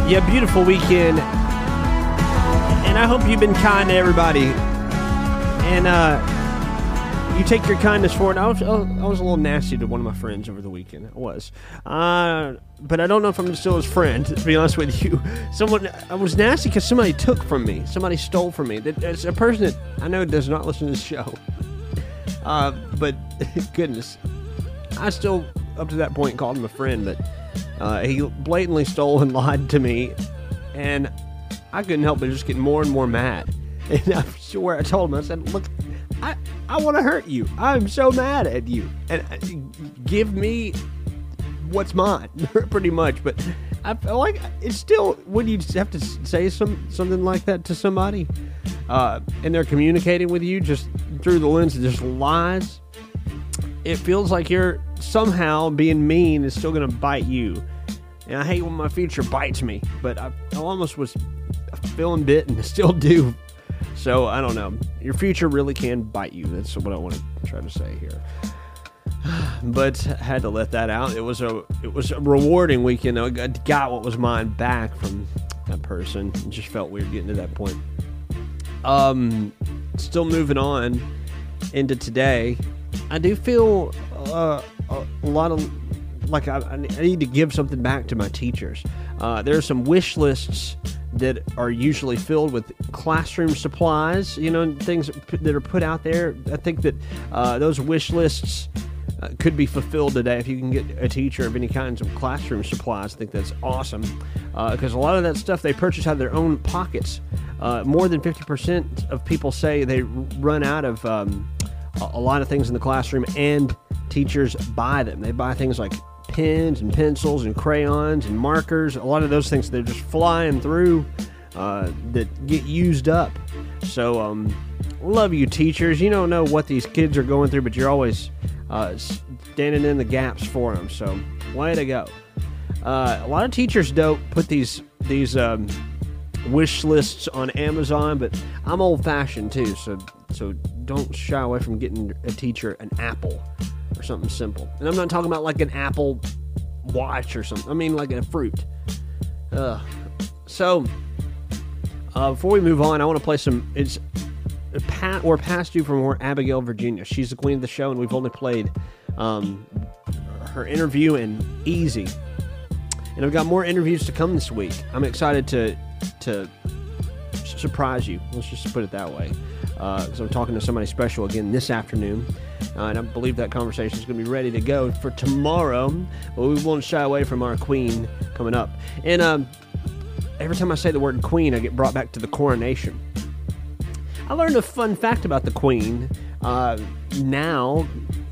Yeah, beautiful weekend. And I hope you've been kind to everybody. And uh, you take your kindness forward. I was, I was a little nasty to one of my friends over the weekend. I was. Uh, but I don't know if I'm still his friend, to be honest with you. Someone, I was nasty because somebody took from me. Somebody stole from me. It's a person that I know does not listen to this show. Uh, but goodness, I still, up to that point, called him a friend, but uh, he blatantly stole and lied to me, and I couldn't help but just get more and more mad. And I swear, I told him, I said, "Look, I I want to hurt you. I'm so mad at you, and uh, give me what's mine, pretty much." But I feel like it's still when you have to say some something like that to somebody, uh, and they're communicating with you just through the lens of just lies it feels like you're somehow being mean is still going to bite you. And I hate when my future bites me, but I, I almost was feeling bitten, still do. So I don't know. Your future really can bite you. That's what I want to try to say here. But had to let that out. It was a it was a rewarding weekend. I got- what was mine back from that person. It just felt weird getting to that point. Um, still moving on into today. I do feel uh, a, a lot of like I, I need to give something back to my teachers. Uh, there are some wish lists that are usually filled with classroom supplies, you know, things that are put out there. I think that uh, those wish lists uh, could be fulfilled today if you can get a teacher of any kinds of classroom supplies. I think that's awesome because a lot of that stuff they purchase out of their own pockets. Uh, more than 50% of people say they run out of um, a lot of things in the classroom and teachers buy them. They buy things like pens and pencils and crayons and markers. A lot of those things they're just flying through uh, that get used up. So, um, love you, teachers. You don't know what these kids are going through, but you're always uh, standing in the gaps for them. So, way to go. Uh, a lot of teachers don't put these these um, wish lists on Amazon, but I'm old fashioned too, so so don't shy away from getting a teacher an apple or something simple. And I'm not talking about like an apple watch or something. I mean like a fruit. Uh, so uh, before we move on, I want to play some. It's Pat or past you from Abigail, Virginia. She's the queen of the show, and we've only played um, her interview and Easy. And I've got more interviews to come this week. I'm excited to to surprise you. Let's just put it that way. Because I'm talking to somebody special again this afternoon. Uh, and I believe that conversation is going to be ready to go for tomorrow. But we won't shy away from our queen coming up. And um, every time I say the word queen, I get brought back to the coronation. I learned a fun fact about the queen. Uh, now,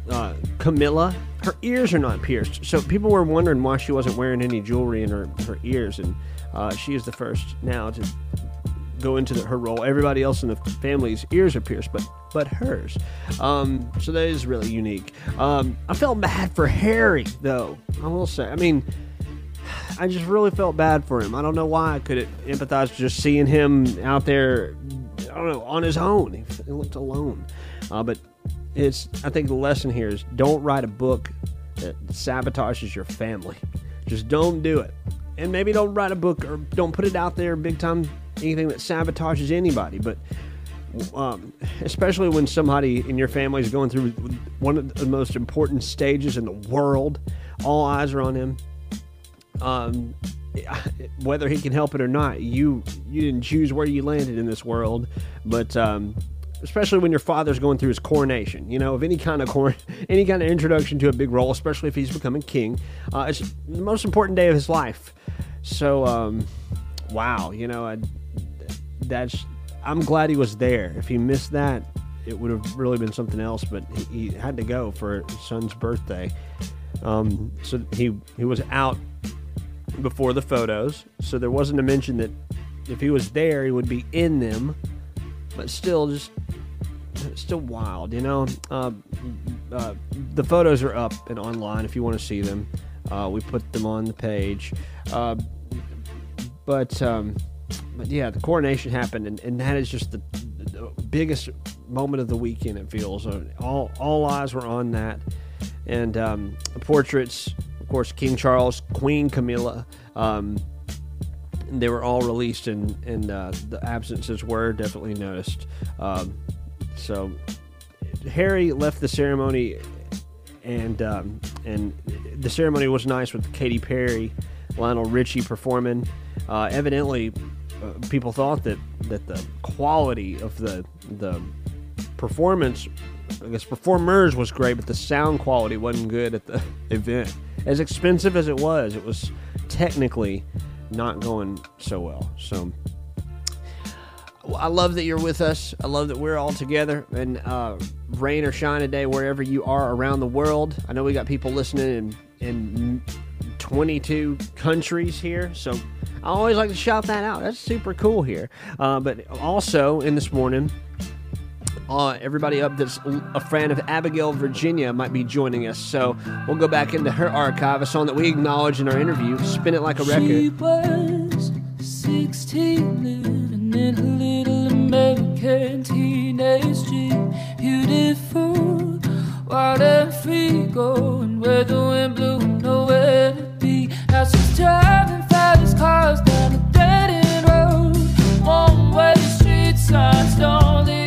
uh, Camilla, her ears are not pierced. So people were wondering why she wasn't wearing any jewelry in her, her ears. And uh, she is the first now to go into the, her role. Everybody else in the family's ears are pierced, but but hers. Um, so that is really unique. Um, I felt bad for Harry, though. I will say. I mean, I just really felt bad for him. I don't know why I could empathize just seeing him out there. I don't know on his own. He, looked alone. Uh, but it's. I think the lesson here is don't write a book that sabotages your family. Just don't do it. And maybe don't write a book or don't put it out there big time. Anything that sabotages anybody, but um, especially when somebody in your family is going through one of the most important stages in the world. All eyes are on him. Um, whether he can help it or not, you you didn't choose where you landed in this world, but um, especially when your father's going through his coronation, you know, of any kind of any kind of introduction to a big role, especially if he's becoming king, uh, it's the most important day of his life. So, um, wow, you know, I, that's I'm glad he was there. If he missed that, it would have really been something else. But he, he had to go for his son's birthday. Um, so he he was out before the photos, so there wasn't a mention that if he was there, he would be in them. But still, just still wild, you know. Uh, uh, the photos are up and online if you want to see them. Uh, we put them on the page. Uh, but um, but yeah, the coronation happened, and, and that is just the, the biggest moment of the weekend. It feels all all eyes were on that, and um, portraits, of course, King Charles, Queen Camilla. Um, they were all released, and and uh, the absences were definitely noticed. Um, so Harry left the ceremony, and um, and the ceremony was nice with Katy Perry, Lionel Richie performing. Uh, evidently, uh, people thought that that the quality of the the performance, I guess performers was great, but the sound quality wasn't good at the event. As expensive as it was, it was technically not going so well. So. I love that you're with us. I love that we're all together and uh, rain or shine today wherever you are around the world. I know we got people listening in, in 22 countries here, so I always like to shout that out. That's super cool here. Uh, but also in this morning, uh, everybody up that's a fan of Abigail, Virginia, might be joining us. So we'll go back into her archive, a song that we acknowledge in our interview, "Spin It Like a She Record." was 16, living in a little American teenage dream. Beautiful, wild and free, going where the wind blew, nowhere. Now she's driving fast cars down a dead end road. One way street signs don't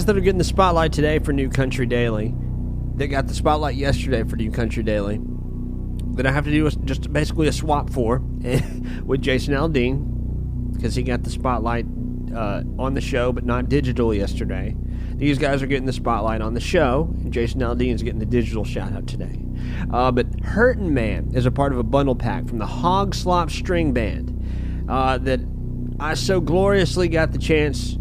guys that are getting the spotlight today for New Country Daily, they got the spotlight yesterday for New Country Daily. That I have to do just basically a swap for with Jason Aldean because he got the spotlight uh, on the show, but not digital yesterday. These guys are getting the spotlight on the show, and Jason Aldean is getting the digital shout out today. Uh, but Hurtin' Man is a part of a bundle pack from the Hog Slop String Band uh, that I so gloriously got the chance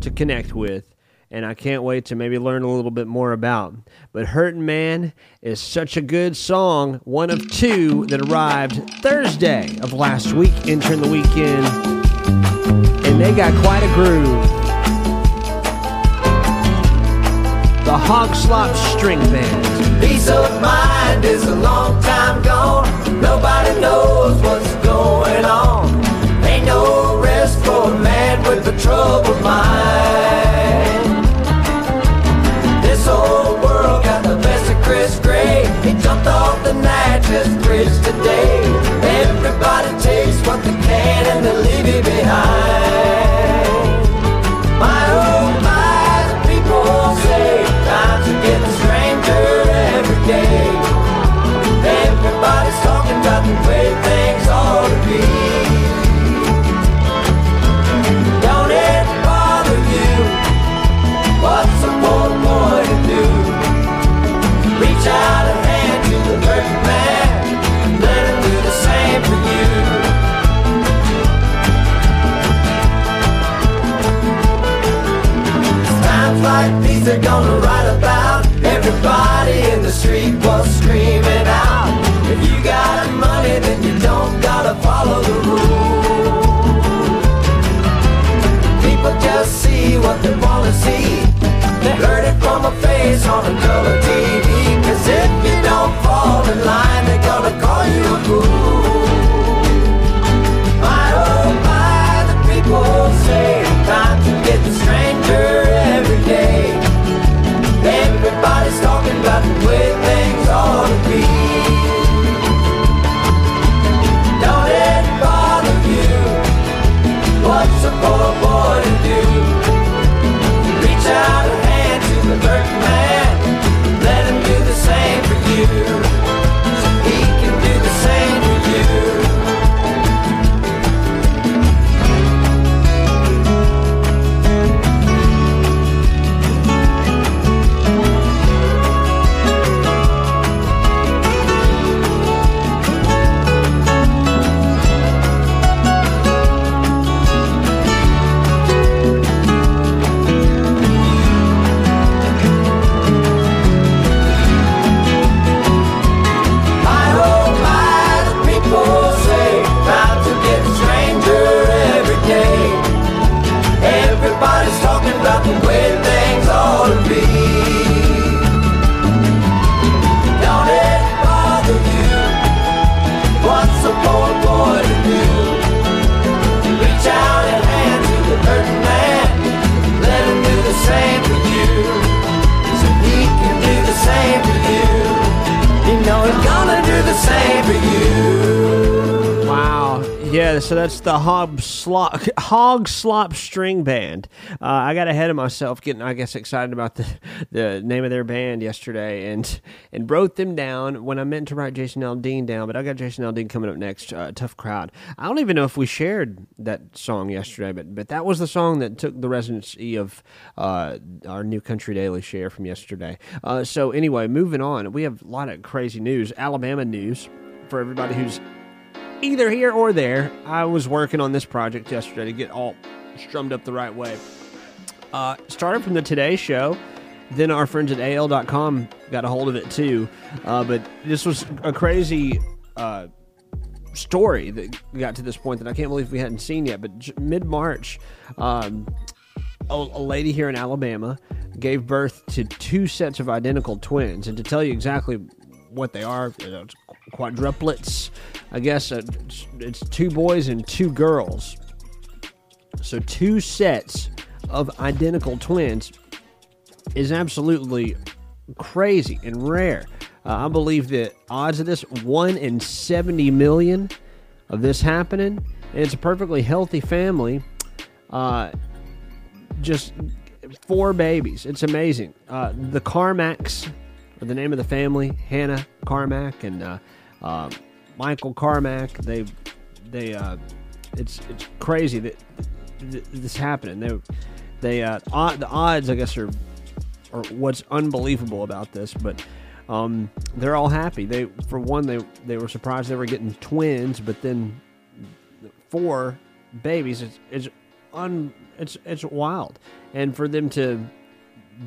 to connect with, and I can't wait to maybe learn a little bit more about. But Hurtin' Man is such a good song, one of two that arrived Thursday of last week, entering the weekend, and they got quite a groove. The Hog Slop String Band. Peace of mind is a long time gone. Nobody knows what's going on. Ain't no rest for a man with a troubled this bridge today. Everybody takes what they can and they leave it behind. They're gonna write about. Everybody in the street was screaming out. If you got money, then you don't gotta follow the rules. People just see what they wanna see. They heard it from a face on a color TV. Slop, Hog Slop String Band. Uh, I got ahead of myself getting, I guess, excited about the, the name of their band yesterday and and wrote them down when I meant to write Jason Aldean down, but I got Jason Aldean coming up next. Uh, Tough Crowd. I don't even know if we shared that song yesterday, but but that was the song that took the residency of uh, our new Country Daily share from yesterday. Uh, so anyway, moving on, we have a lot of crazy news, Alabama news for everybody who's either here or there. I was working on this project yesterday to get all strummed up the right way. Uh, started from the Today Show. Then our friends at AL.com got a hold of it too. Uh, but this was a crazy uh, story that got to this point that I can't believe we hadn't seen yet. But mid March, um, a, lady here in Alabama gave birth to two sets of identical twins. And to tell you exactly what they are, you know, quadruplets. I guess uh, it's, two boys and two girls. So two sets of identical twins is absolutely crazy and rare. Uh, I believe the odds of this one in seventy million of this happening. And it's a perfectly healthy family. Uh, just four babies. It's amazing. Uh, the Carmacks the name of the family. Hannah Carmack and uh, Michael Carmack. They they uh, it's it's crazy that th- this happening. They they uh, the odds I guess are are what's unbelievable about this, but. Um, they're all happy. They, for one, they they were surprised they were getting twins, but then four babies. It's it's un it's it's wild, and for them to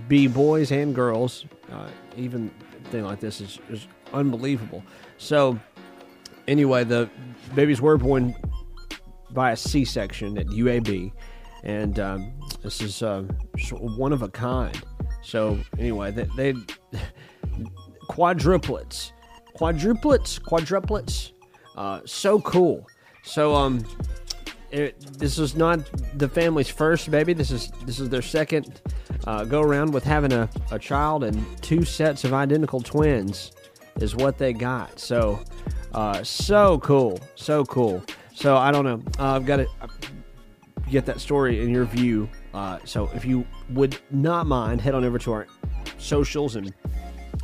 be boys and girls, uh, even thing like this is, is unbelievable. So, anyway, the babies were born by a C-section at UAB, and um, this is uh, one of a kind. So, anyway, they, they quadruplets, quadruplets, quadruplets, uh, so cool. So, um, it, this is not the family's first baby. This is this is their second uh, go around with having a, a child and two sets of identical twins is what they got. So uh, so cool, so cool. So I don't know. Uh, I've got to get that story in your view. Uh, so if you would not mind, head on over to our socials and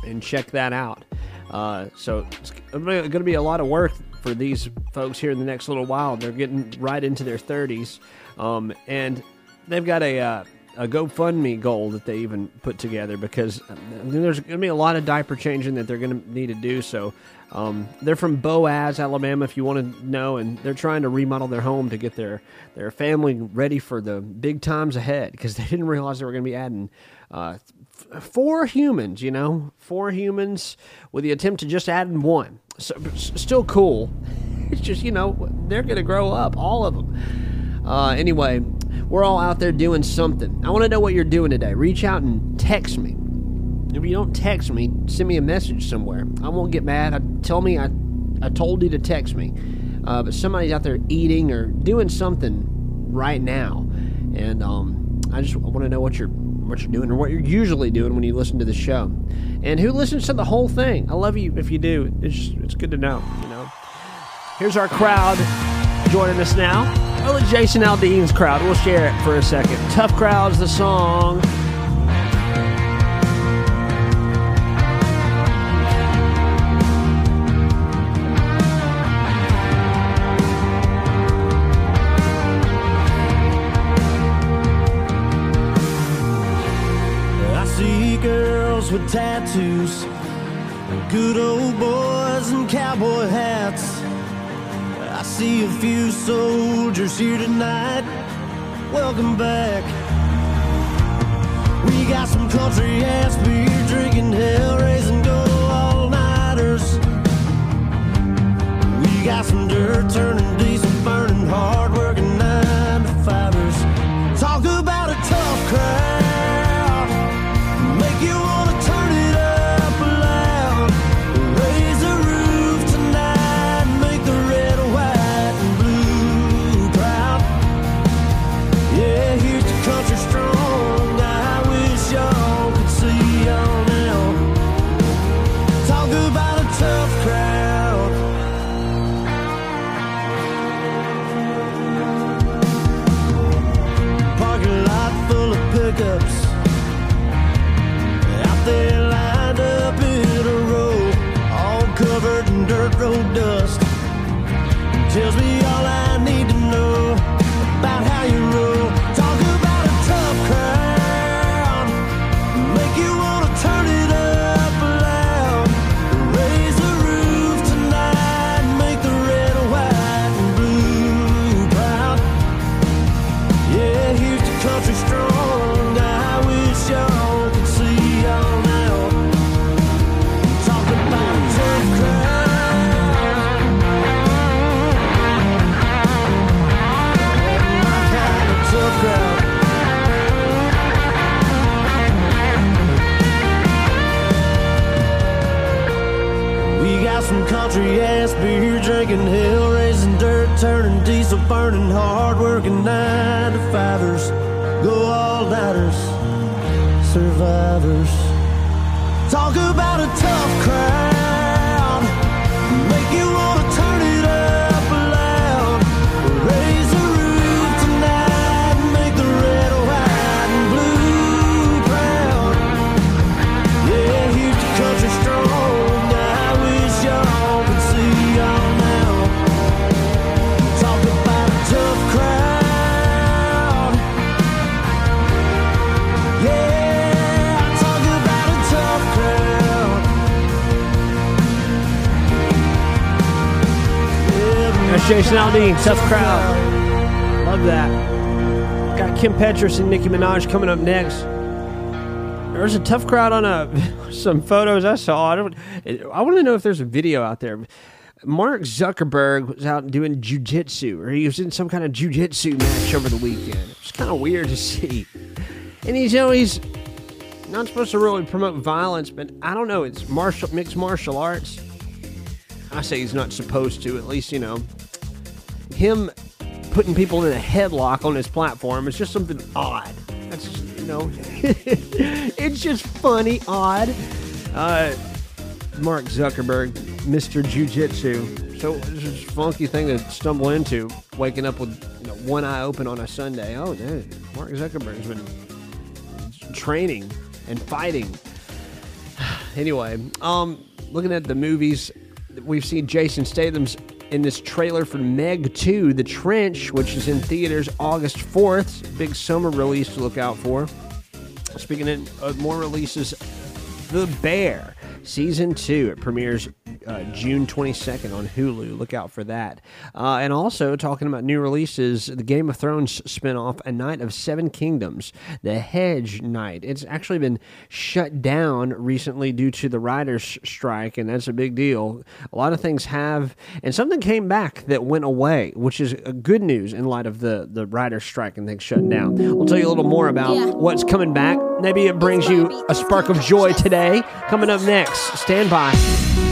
and check that out. Uh, so it's going to be a lot of work for these folks here in the next little while. They're getting right into their 30s, um, and they've got a uh, a GoFundMe goal that they even put together because uh, there's going to be a lot of diaper changing that they're going to need to do. So Um, they're from Boaz, Alabama, if you want to know, and they're trying to remodel their home to get their, their family ready for the big times ahead because they didn't realize they were going to be adding uh, f- four humans, you know, four humans with the attempt to just add in one. So, still cool. It's just, you know, they're going to grow up, all of them. Uh, anyway, we're all out there doing something. I want to know what you're doing today. Reach out and text me. If you don't text me, send me a message somewhere. I won't get mad. I, tell me I, I told you to text me. Uh, but somebody's out there eating or doing something right now, and um, I just want to know what you're what you're doing or what you're usually doing when you listen to the show, and who listens to the whole thing. I love you if you do. It's it's good to know. You know. Here's our crowd joining us now. Early Jason Aldean's crowd. We'll share it for a second. Tough Crowd's the song. I see girls with tattoos, and good old boys in cowboy hats. See a few soldiers here tonight. Welcome back. We got some country ass beer drinking, hell raising, go all nighters. We got some dirt turning, diesel burning, hard working nine to fivers. Talk about a tough crowd. Some country ass beer drinking, hell raising, dirt turning, diesel burning, hard working nine to fivers, go all nighters, survivors. Talk about a tough crowd, Jason Aldean, Tough Crowd. Love that. Got Kim Petras and Nicki Minaj coming up next. There's a tough crowd on a some photos I saw. I don't. I want to know if there's a video out there. Mark Zuckerberg was out doing jujitsu, or he was in some kind of jujitsu match over the weekend. It's kind of weird to see. And he's, always not supposed to really promote violence, but I don't know. It's martial mixed martial arts. I say he's not supposed to. At least you know him putting people in a headlock on his platform is just something odd. That's just, you know, it's just funny, odd. Uh, Mark Zuckerberg, Mr. Jiu Jitsu. So it's just a funky thing to stumble into, waking up with you know, one eye open on a Sunday. Oh, dude, Mark Zuckerberg's been training and fighting. Anyway, um, looking at the movies, we've seen Jason Statham's in this trailer for Meg 2, The Trench, which is in theaters August 4th. Big summer release to look out for. Speaking of more releases, The Bear, Season 2. It premieres uh, June 22nd on Hulu. Look out for that. Uh, and also, talking about new releases, the Game of Thrones spinoff, A Knight of Seven Kingdoms, The Hedge Knight. It's actually been shut down recently due to the writers' strike, and that's a big deal. A lot of things have, and something came back that went away, which is uh, good news in light of the, the writers' strike and things shutting down. We'll tell you a little more about what's coming back. Maybe it brings you a spark of joy today. Coming up next, stand by.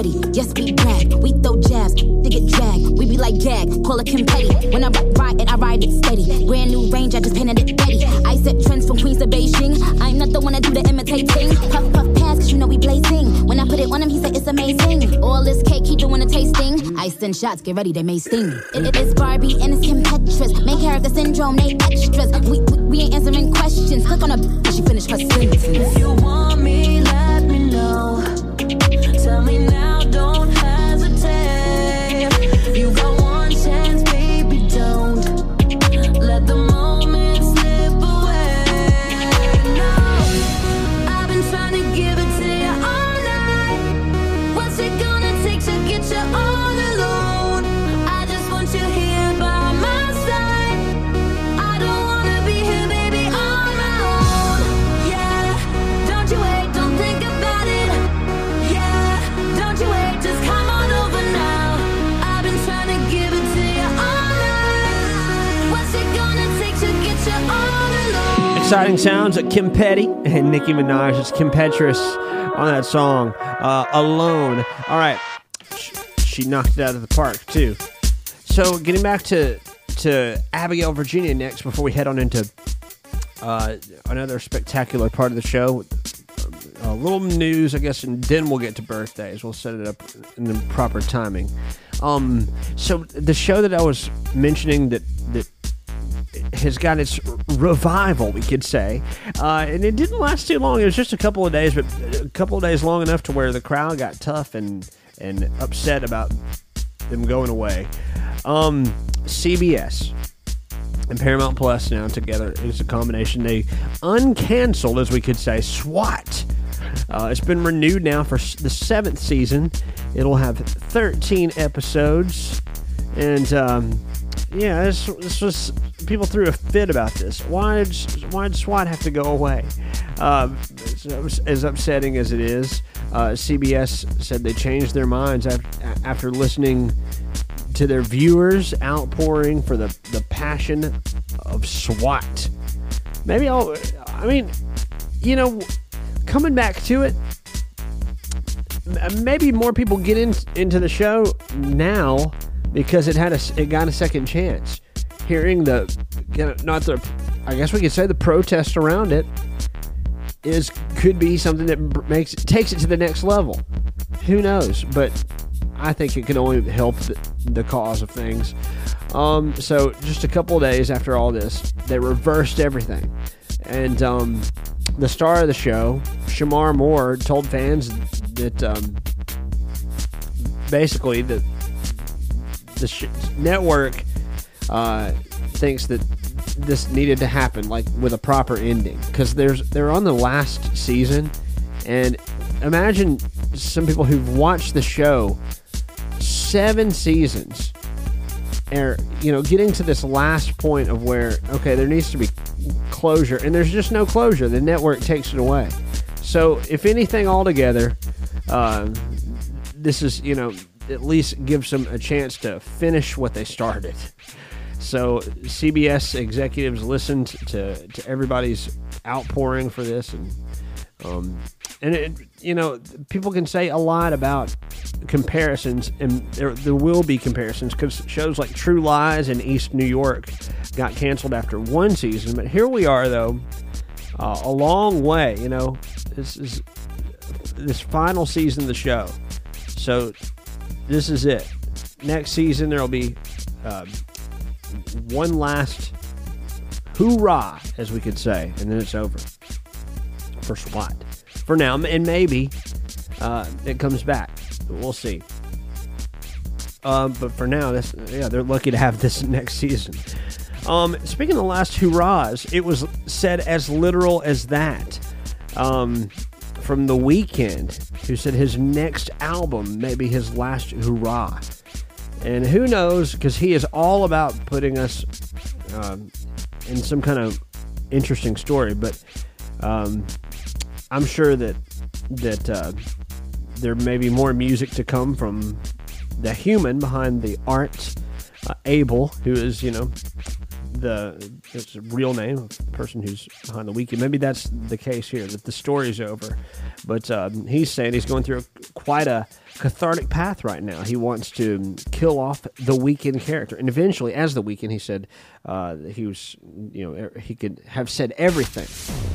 Ready. Yes, we brag. We throw jabs, they get dragged. We be like gag, call it Petty. When I ri- ride and I ride it steady. Brand new range, I just painted it ready. I set trends from Queens to Beijing. I'm not the one to do the imitating. Puff, puff, pass, cause you know we blazing. When I put it on him, he said it's amazing. All this cake, he doing a tasting. I send shots, get ready, they may sting. It, it- it's Barbie and it's Kim Petras. Main character syndrome, they extras. We, we, we ain't answering questions. Click on a she finish her sentence. If you want me, let Exciting sounds at Kim Petty and Nicki Minaj. It's Kim Petras on that song, uh, Alone. All right. She, she knocked it out of the park, too. So, getting back to, to Abigail, Virginia next before we head on into uh, another spectacular part of the show. A little news, I guess, and then we'll get to birthdays. We'll set it up in the proper timing. Um, so the show that I was mentioning that that has got its revival, we could say, uh, and it didn't last too long. It was just a couple of days, but a couple of days long enough to where the crowd got tough and and upset about them going away. Um, CBS and Paramount Plus now together is a combination. They uncanceled, as we could say, SWAT. Uh, it's been renewed now for the seventh season. It'll have 13 episodes, and um, yeah, this, this was people threw a fit about this. Why did, why did SWAT have to go away? Um, as, upsetting as it is, uh, CBS said they changed their minds after, after listening to their viewers outpouring for the, the passion of SWAT. Maybe I'll, I mean, you know, coming back to it, maybe more people get in, into the show now because it had a, it got a second chance. Hearing the, not the, I guess we could say the protest around it is could be something that makes takes it to the next level. Who knows? But I think it can only help the, the cause of things. Um, so just a couple days after all this, they reversed everything, and um, the star of the show, Shemar Moore, told fans that um, basically that the sh- network uh, thinks that this needed to happen like with a proper ending. Because there's they're on the last season and imagine some people who've watched the show seven seasons are you know getting to this last point of where okay there needs to be closure and there's just no closure. The network takes it away. So if anything altogether um, this is you know at least gives them a chance to finish what they started so CBS executives listened to, to everybody's outpouring for this, and um, and it, you know people can say a lot about comparisons, and there there will be comparisons because shows like True Lies and East New York got canceled after one season, but here we are though, uh, a long way. You know, this is this final season of the show, so this is it. Next season there will be. Um, one last hoorah, as we could say, and then it's over for SWAT for now, and maybe uh, it comes back. We'll see. Um, but for now, yeah, they're lucky to have this next season. Um, speaking of the last hurrahs, it was said as literal as that. Um, from the Weeknd, who said his next album may be his last hurrah. And who knows, because he is all about putting us um, in some kind of interesting story. But um, I'm sure that that uh, there may be more music to come from the human behind the art, uh, Abel, who is you know the it's a real name person who's behind the Weeknd. Maybe that's the case here that the story's over, but um, he's saying he's going through quite a cathartic path right now. He wants to kill off the Weeknd character, and eventually, as the Weeknd, he said uh, he was you know he could have said everything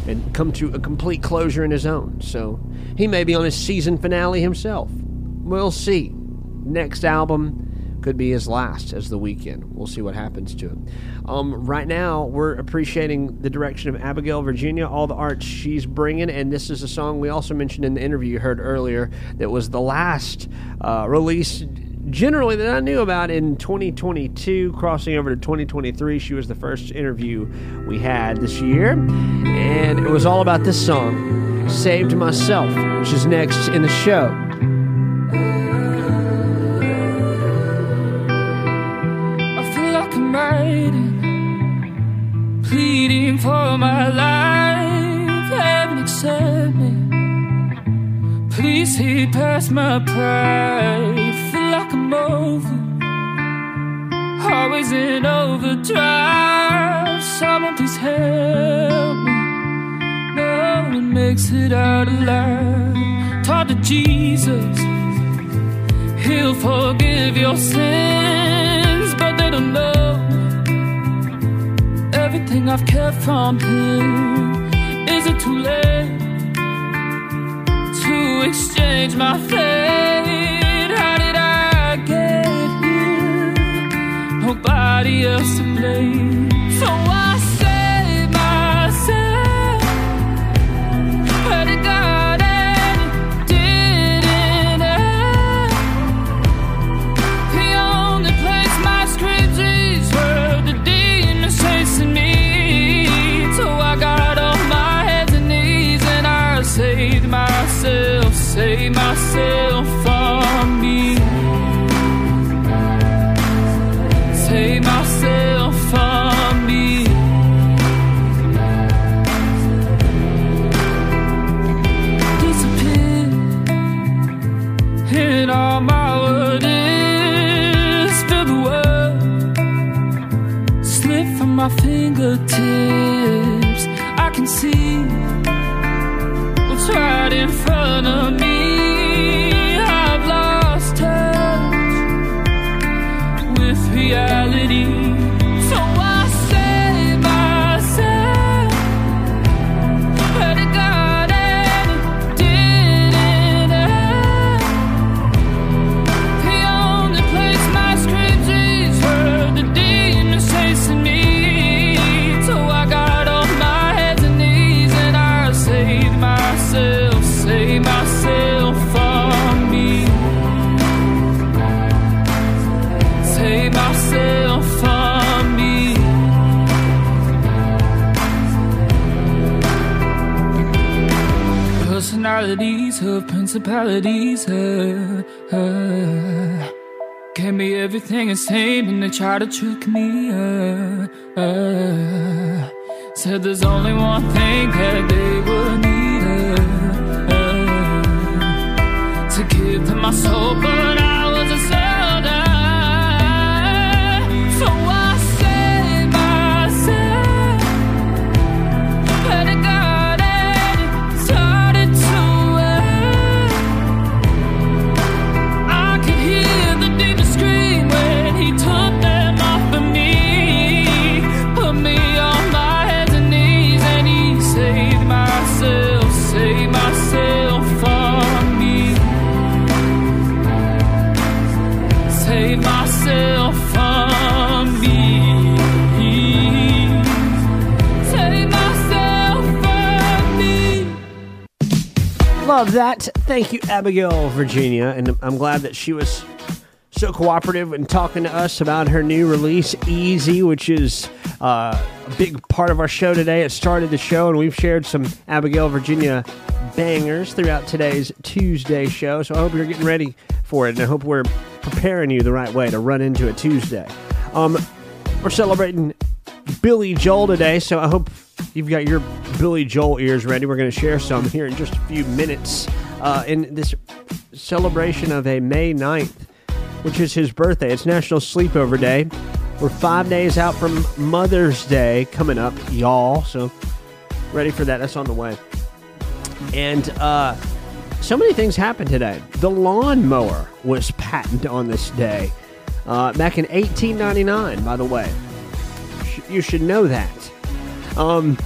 and come to a complete closure in his own. So he may be on his season finale himself. We'll see. Next album could be his last as the Weeknd. We'll see what happens to him. Um, right now, we're appreciating the direction of Abigail Virginia, all the art she's bringing, and this is a song we also mentioned in the interview you heard earlier that was the last uh, release. Generally, that I knew about in 2022, crossing over to 2023. She was the first interview we had this year, and it was all about this song, Saved Myself, which is next in the show. Pleading for my life. Heaven accept me. Please see past my pride. Feel like I'm over, always in overdrive. Someone please help me. No one makes it out alive. Talk to Jesus. He'll forgive your sins, but they don't know everything I've kept from him. Is it too late to exchange my fate? How did I get here? Nobody else to blame. So I myself, saved myself from me. Save myself from me. Disappear and all my word is fill the world slip from my fingertips. Right in front of me. Armies of principalities. Uh, uh, gave me everything and same, and they try to trick me. Uh, uh, said there's only one thing that they would need uh, uh, to give them my soul, Love that. Thank you, Abigail, Virginia. And I'm glad that she was so cooperative in talking to us about her new release, Easy, which is uh, a big part of our show today. It started the show, and we've shared some Abigail, Virginia bangers throughout today's Tuesday show. So I hope you're getting ready for it, and I hope we're preparing you the right way to run into a Tuesday. Um, we're celebrating Billy Joel today, so I hope you've got your Billy Joel ears ready. We're going to share some here in just a few minutes uh, in this celebration of a May 9th, which is his birthday. It's National Sleepover Day. We're five days out from Mother's Day coming up, y'all. So ready for that. That's on the way. And uh, so many things happened today. The lawnmower was patented on this day uh, back in 1899, by the way. Sh- You should know that. Um,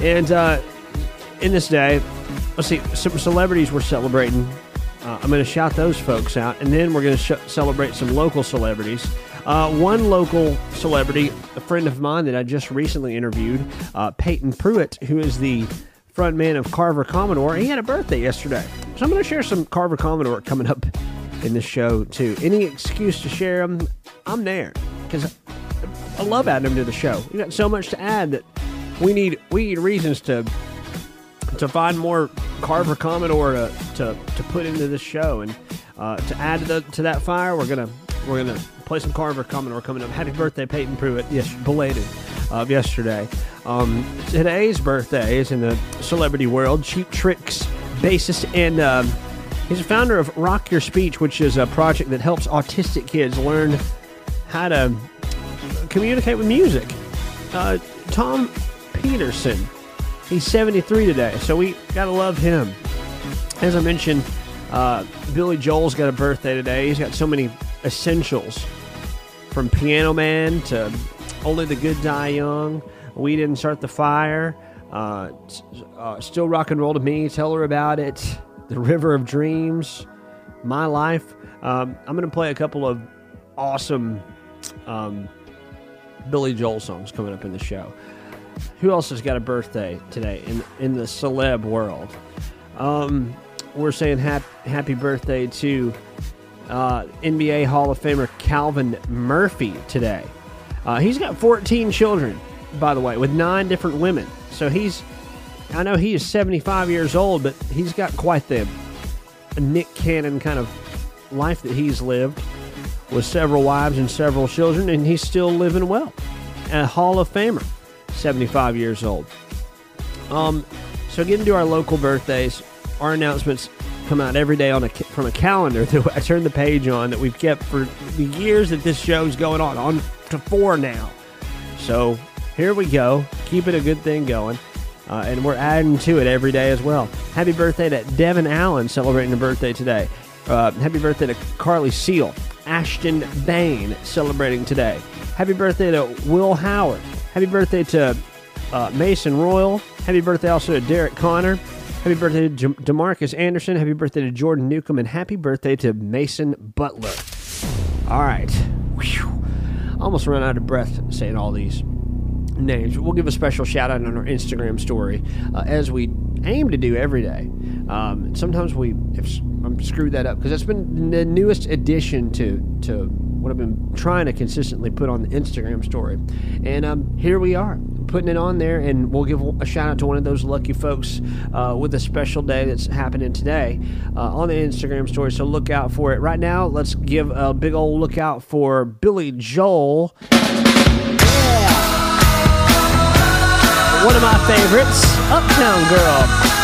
and uh, in this day, let's see, some celebrities were celebrating. Uh, I'm going to shout those folks out, and then we're going to sh- celebrate some local celebrities. Uh, one local celebrity, a friend of mine that I just recently interviewed, uh, Peyton Pruitt, who is the frontman of Carver Commodore, he had a birthday yesterday. So I'm going to share some Carver Commodore coming up in the show, too. Any excuse to share them, I'm there. Because I love adding them to the show. We got so much to add that we need we need reasons to to find more Carver Commodore to, to, to put into this show and uh, to add to, the, to that fire. We're gonna we're gonna play some Carver Commodore coming up. Happy birthday, Peyton Pruitt! Yes, belated of yesterday. Um, today's birthday is in the celebrity world. Cheap Tricks bassist and um, he's a founder of Rock Your Speech, which is a project that helps autistic kids learn how to communicate with music. Uh, Tom Petersson, he's 73 today, so we gotta love him. As I mentioned, uh, Billy Joel's got a birthday today. He's got so many essentials from Piano Man to Only the Good Die Young, We Didn't Start the Fire, uh, uh, Still Rock and Roll to Me, Tell Her About It, The River of Dreams, My Life. Um, I'm to play a couple of awesome um, Billy Joel songs coming up in the show. Who else has got a birthday today in in the celeb world? Um, we're saying hap- happy birthday to uh, NBA Hall of Famer Calvin Murphy today. Uh, he's got 14 children, by the way, with nine different women. So he's, I know he is 75 years old, but he's got quite the Nick Cannon kind of life that he's lived with several wives and several children, and he's still living well. A Hall of Famer, 75 years old. Um, so getting to our local birthdays, our announcements come out every day on a from a calendar that I turned the page on that we've kept for the years that this show's going on, on to four now. So here we go, keeping a good thing going. Uh, and we're adding to it every day as well. Happy birthday to Devin Allen celebrating a birthday today. Uh, happy birthday to Carly Seal. Ashton Bain celebrating today. Happy birthday to Will Howard. Happy birthday to uh, Mason Royal. Happy birthday also to Derek Connor. Happy birthday to Demarcus Anderson. Happy birthday to Jordan Newcomb. And happy birthday to Mason Butler. All right. Whew. Almost run out of breath saying all these names. We'll give a special shout out on our Instagram story, uh, as we aim to do every day. Um, sometimes we have um, screwed that up because that's been the newest addition to to what I've been trying to consistently put on the Instagram story. And um, here we are, putting it on there, and we'll give a shout out to one of those lucky folks uh, with a special day that's happening today uh, on the Instagram story. So look out for it. Right now, let's give a big old look out for Billy Joel. Yeah. One of my favorites, Uptown Girl.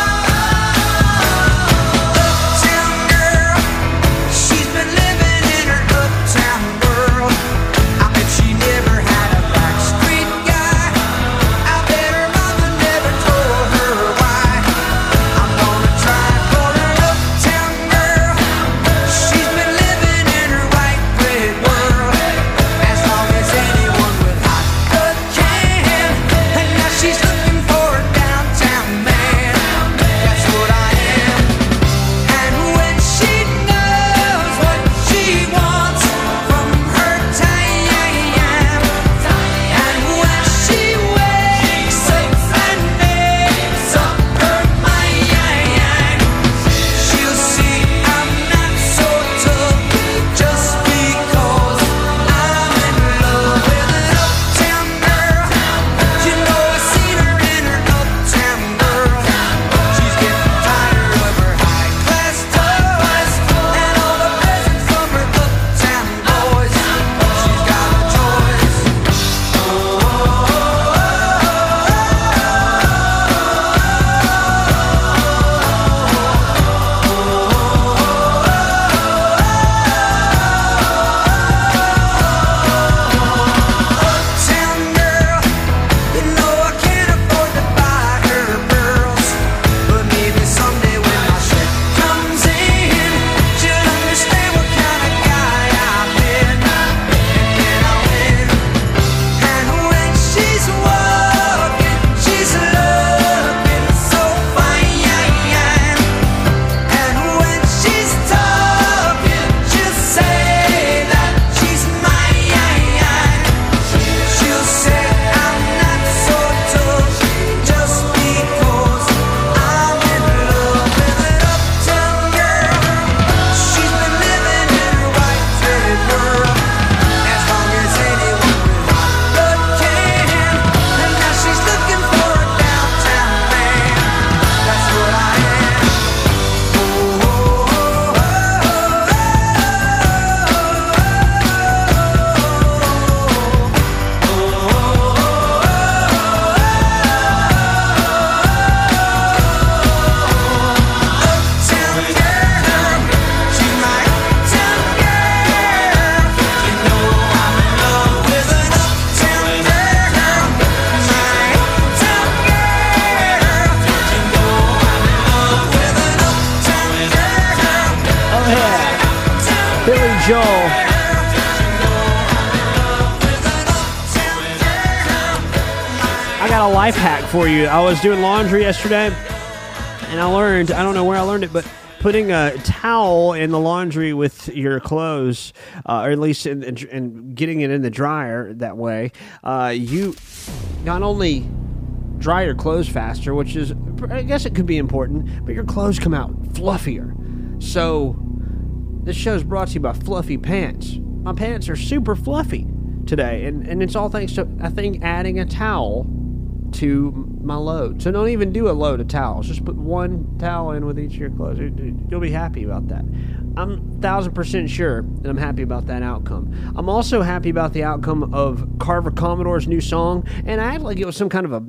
For you. I was doing laundry yesterday, and I learned, I don't know where I learned it, but putting a towel in the laundry with your clothes, uh, or at least in, in, in getting it in the dryer that way, uh, you not only dry your clothes faster, which is, I guess it could be important, but your clothes come out fluffier. So, this show is brought to you by Fluffy Pants. My pants are super fluffy today, and, and it's all thanks to, I think, adding a towel to my load. So don't even do a load of towels. Just put one towel in with each of your clothes. You- You'll be happy about that. I'm thousand percent sure that I'm happy about that outcome. I'm also happy about the outcome of Carver Commodore's new song, and I act like it was some kind of a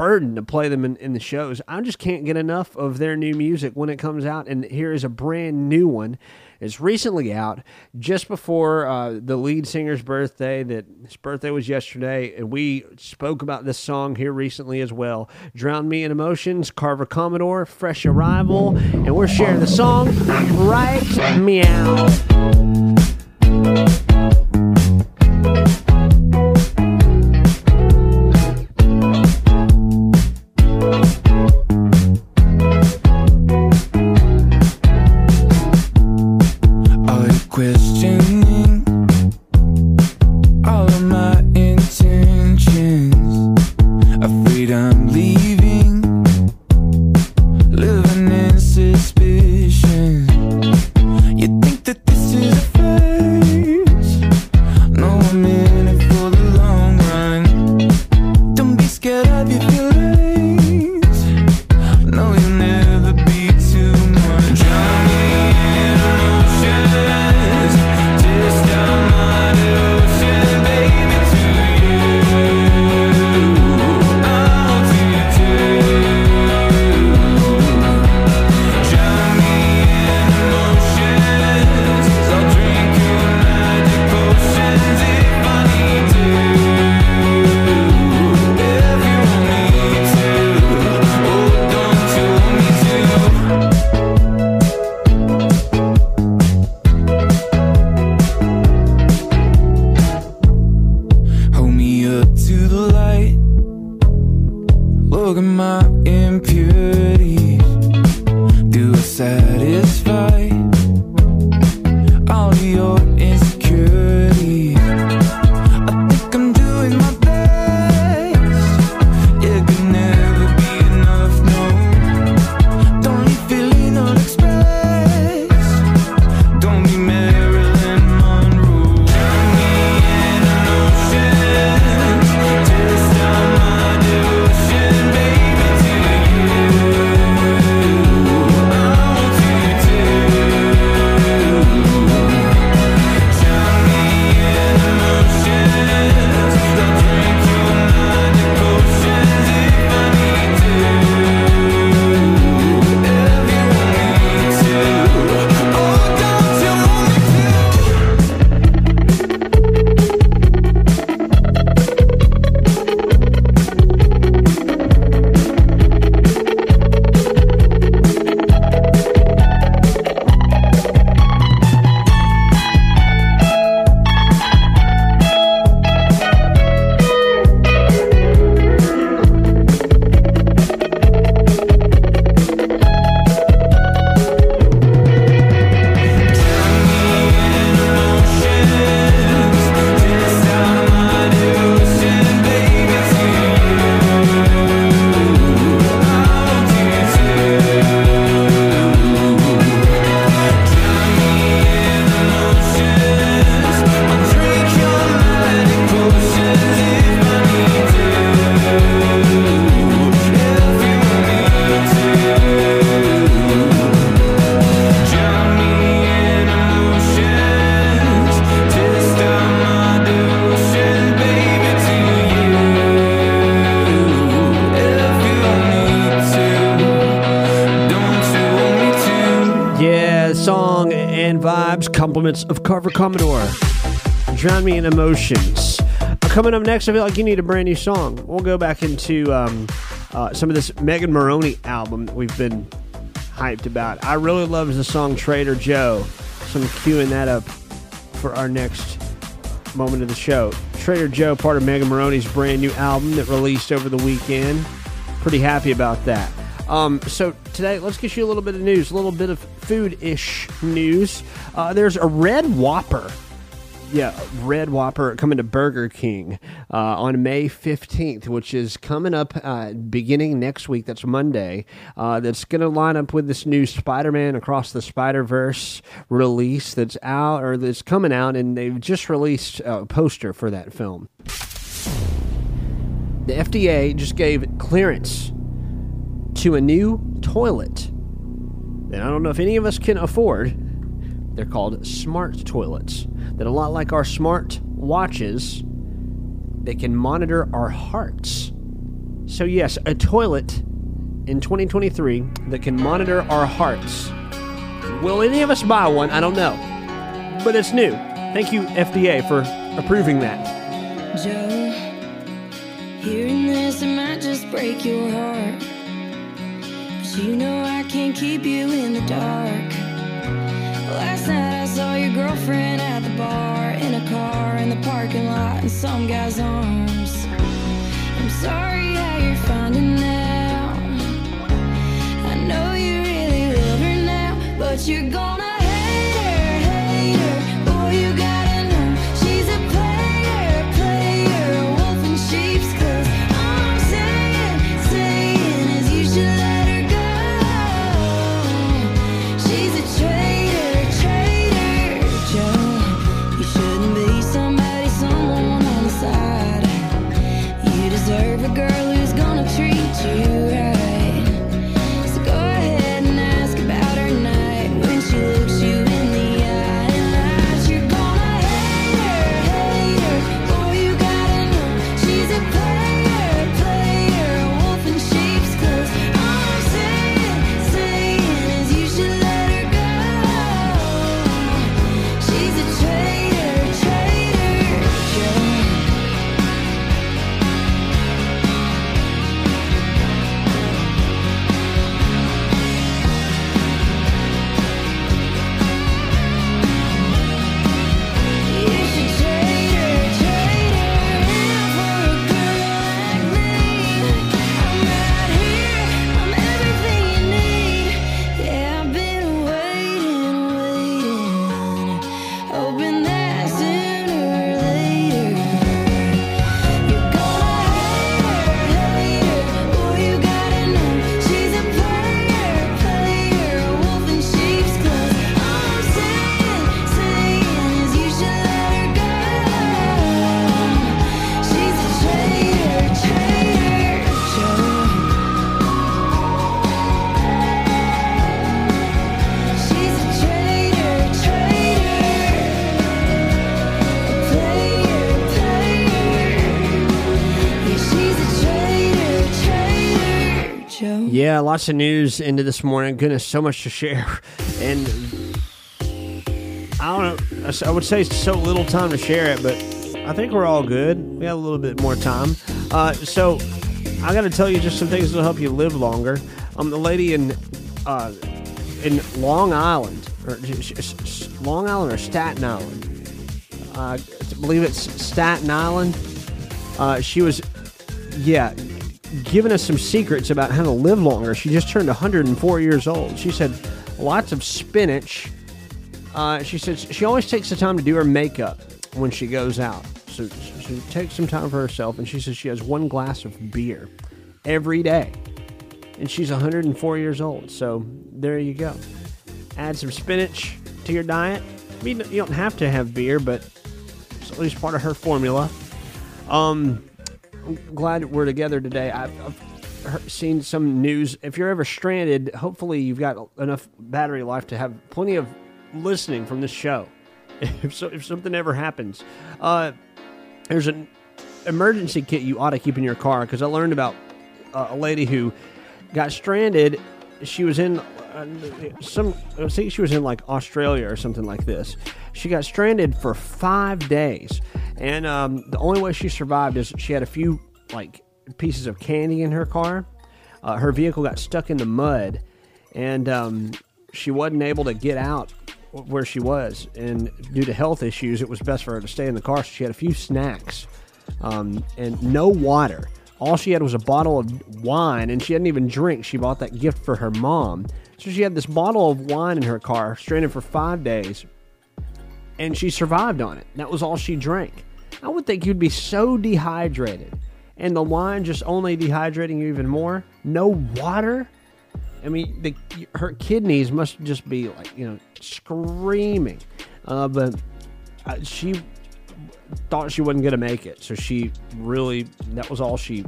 burden to play them in, in the shows. I just can't get enough of their new music when it comes out, and here is a brand new one. It's recently out, just before uh, the lead singer's birthday. That his birthday was yesterday, and we spoke about this song here recently as well. "Drown Me in Emotions," Carver Commodore, fresh arrival, and we're sharing the song right meow. Compliments of Carver Commodore. Drown Me in Emotions. Uh, coming up next, I feel like you need a brand new song. We'll go back into um, uh, some of this Megan Moroney album that we've been hyped about. I really love the song Trader Joe, so I'm queuing that up for our next moment of the show. Trader Joe, part of Megan Moroney's brand new album that released over the weekend. Pretty happy about that. Um, so today, let's get you a little bit of news, a little bit of food-ish news. Uh, there's a red Whopper. Yeah, Red Whopper coming to Burger King uh, on May 15th, which is coming up uh, beginning next week. That's Monday. Uh, that's going to line up with this new Spider Man Across the Spider Verse release that's out or that's coming out, and they've just released a poster for that film. The FDA just gave clearance to a new toilet that I don't know if any of us can afford. They're called smart toilets. That a lot like our smart watches, they can monitor our hearts. So yes, a toilet in 2023 that can monitor our hearts. Will any of us buy one? I don't know. But it's new. Thank you FDA for approving that. Joe, hearing this, it might just break your heart. But you know I can't keep you in the dark. Last night I saw your girlfriend at the bar in a car in the parking lot in some guy's arms. I'm sorry how you're finding out. I know you really love her now, but you're gonna Yeah, lots of news into this morning. Goodness, so much to share. And I don't know, I would say so little time to share it, but I think we're all good. We have a little bit more time. Uh, so I got to tell you just some things that'll help you live longer. Um, the lady in uh, in Long Island, or Long Island or Staten Island, uh, I believe it's Staten Island. Uh, she was, yeah, giving us some secrets about how to live longer. She just turned 104 years old. She said lots of spinach. Uh, she said she always takes the time to do her makeup when she goes out. So she takes some time for herself, and she says she has one glass of beer every day. And she's 104 years old. So there you go. Add some spinach to your diet. I mean, you don't have to have beer, but it's at least part of her formula. Um, I'm glad we're together today. I've, I've seen some news. If you're ever stranded, hopefully you've got enough battery life to have plenty of listening from this show. If so, if something ever happens, uh, there's an emergency kit you ought to keep in your car because I learned about uh, a lady who got stranded. She was in uh, some. I think she was in like Australia or something like this. She got stranded for five days, and um, the only way she survived is she had a few like pieces of candy in her car. Uh, her vehicle got stuck in the mud, and um, she wasn't able to get out where she was. And due to health issues, it was best for her to stay in the car. So she had a few snacks um, and no water. All she had was a bottle of wine, and she didn't even drink. She bought that gift for her mom. So she had this bottle of wine in her car, stranded for five days, and she survived on it. That was all she drank. I would think you'd be so dehydrated, and the wine just only dehydrating you even more. No water. I mean, the, her kidneys must just be like you know screaming. Uh, but uh, she thought she wasn't going to make it, so she really that was all she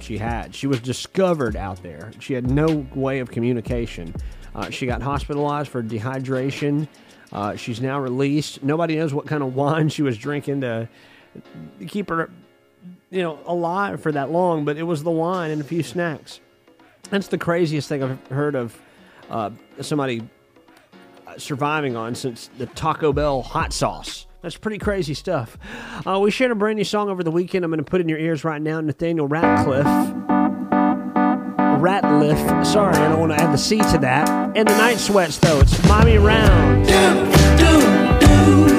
she had. She was discovered out there. She had no way of communication. Uh, she got hospitalized for dehydration. Uh, she's now released. Nobody knows what kind of wine she was drinking to keep her, you know, alive for that long. But it was the wine and a few snacks. That's the craziest thing I've heard of uh, somebody uh, surviving on since the Taco Bell hot sauce. That's pretty crazy stuff. Uh, we shared a brand new song over the weekend. I'm going to put in your ears right now. Nathaniel Ratcliffe. Ratliff. Sorry, I don't want to add the C to that. And the Night Sweats, though. It's Mommy Round. When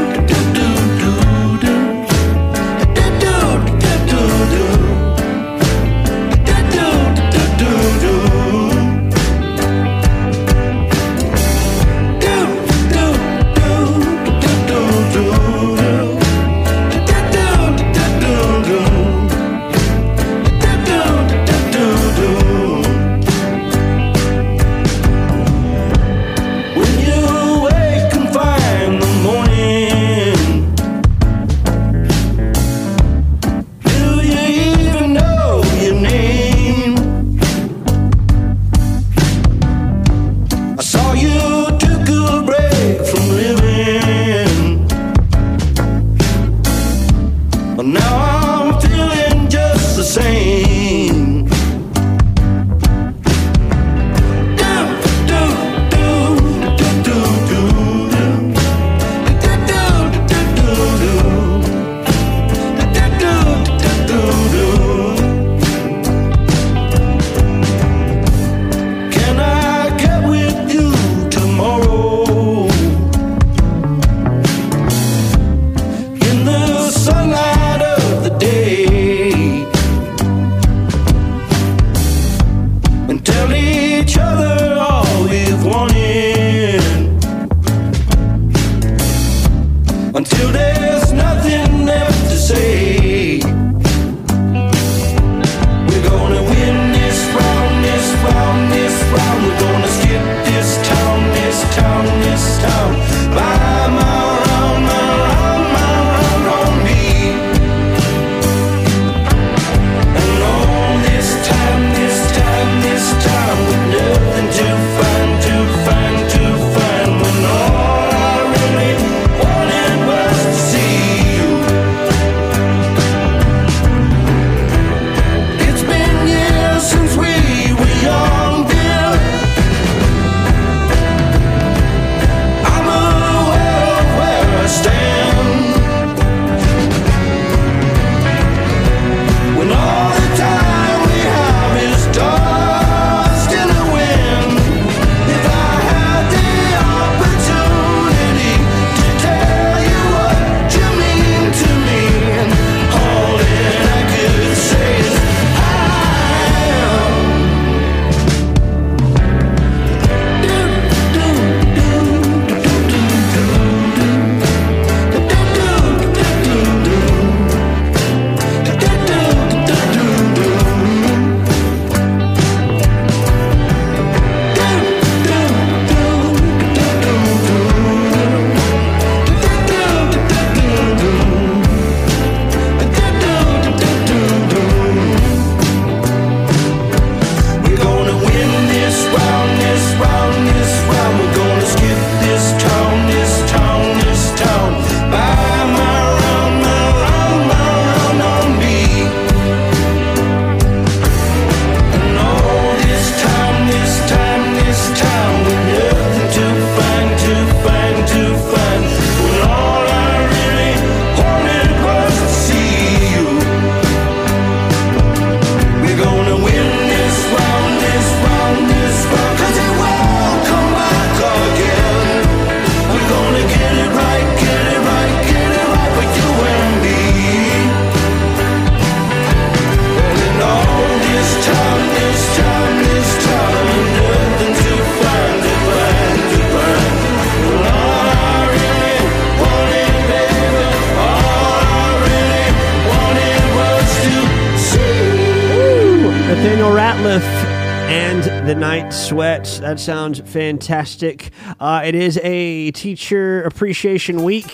Sweats. That sounds fantastic. Uh, it is a Teacher Appreciation Week.